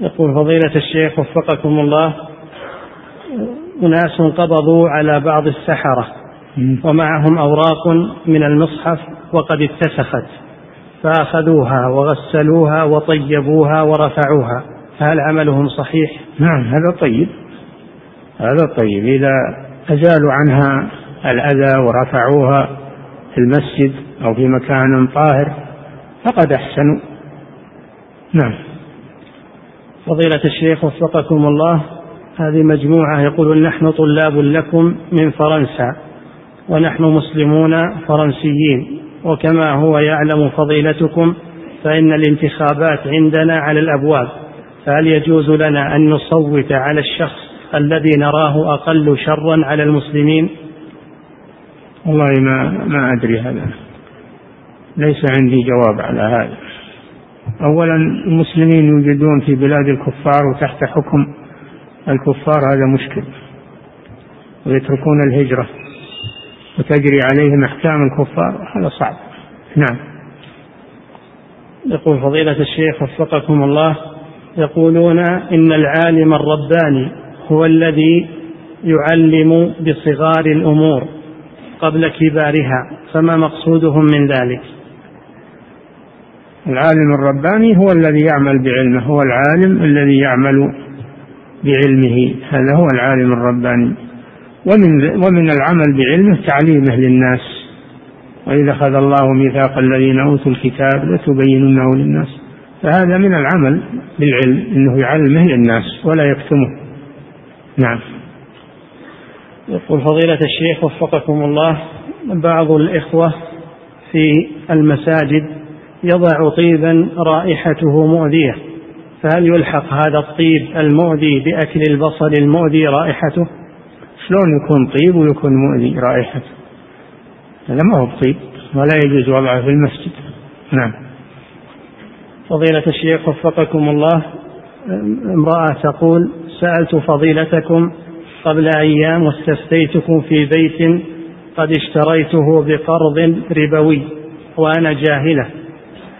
Speaker 3: يقول فضيلة الشيخ وفقكم الله أناس قبضوا على بعض السحرة ومعهم أوراق من المصحف وقد اتسخت فأخذوها وغسلوها وطيبوها ورفعوها فهل عملهم صحيح؟
Speaker 2: نعم هذا طيب هذا طيب إذا أزالوا عنها الأذى ورفعوها في المسجد أو في مكان طاهر فقد أحسنوا
Speaker 3: نعم فضيلة الشيخ وفقكم الله هذه مجموعة يقولون نحن طلاب لكم من فرنسا ونحن مسلمون فرنسيين وكما هو يعلم فضيلتكم فإن الانتخابات عندنا على الأبواب فهل يجوز لنا أن نصوت على الشخص الذي نراه أقل شرا على المسلمين
Speaker 2: والله ما, ما أدري هذا ليس عندي جواب على هذا أولا المسلمين يوجدون في بلاد الكفار وتحت حكم الكفار هذا مشكل ويتركون الهجرة وتجري عليهم أحكام الكفار هذا صعب نعم
Speaker 3: يقول فضيلة الشيخ وفقكم الله يقولون إن العالم الرباني هو الذي يعلم بصغار الأمور قبل كبارها فما مقصودهم من ذلك
Speaker 2: العالم الرباني هو الذي يعمل بعلمه هو العالم الذي يعمل بعلمه هذا هو العالم الرباني ومن ومن العمل بعلمه تعليمه للناس وإذا أخذ الله ميثاق الذين أوتوا الكتاب لتبيننه للناس فهذا من العمل بالعلم أنه يعلمه للناس ولا يكتمه نعم
Speaker 3: يقول فضيلة الشيخ وفقكم الله بعض الإخوة في المساجد يضع طيبا رائحته مؤذية فهل يلحق هذا الطيب المؤذي بأكل البصل المؤذي رائحته
Speaker 2: شلون يكون طيب ويكون مؤذي رائحته هذا ما هو طيب ولا يجوز وضعه في المسجد نعم
Speaker 3: فضيلة الشيخ وفقكم الله امرأة تقول سألت فضيلتكم قبل أيام واستفتيتكم في بيت قد اشتريته بقرض ربوي وأنا جاهلة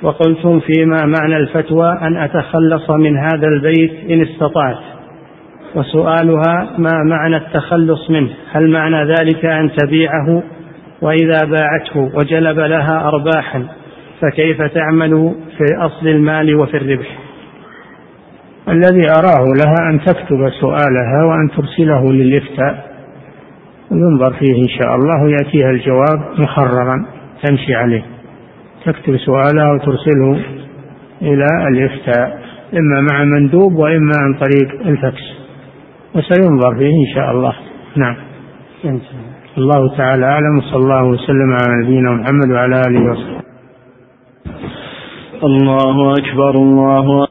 Speaker 3: وقلتم فيما معنى الفتوى أن أتخلص من هذا البيت إن استطعت وسؤالها ما معنى التخلص منه هل معنى ذلك أن تبيعه وإذا باعته وجلب لها أرباحا فكيف تعمل في أصل المال وفي الربح
Speaker 2: الذي أراه لها أن تكتب سؤالها وأن ترسله للإفتاء وينظر فيه إن شاء الله يأتيها الجواب مخررا تمشي عليه تكتب سؤالها وترسله إلى الإفتاء إما مع مندوب وإما عن طريق الفكس وسينظر فيه إن شاء الله نعم الله تعالى أعلم صلى الله وسلم على نبينا محمد وعلى آله وصحبه
Speaker 3: الله أكبر الله أكبر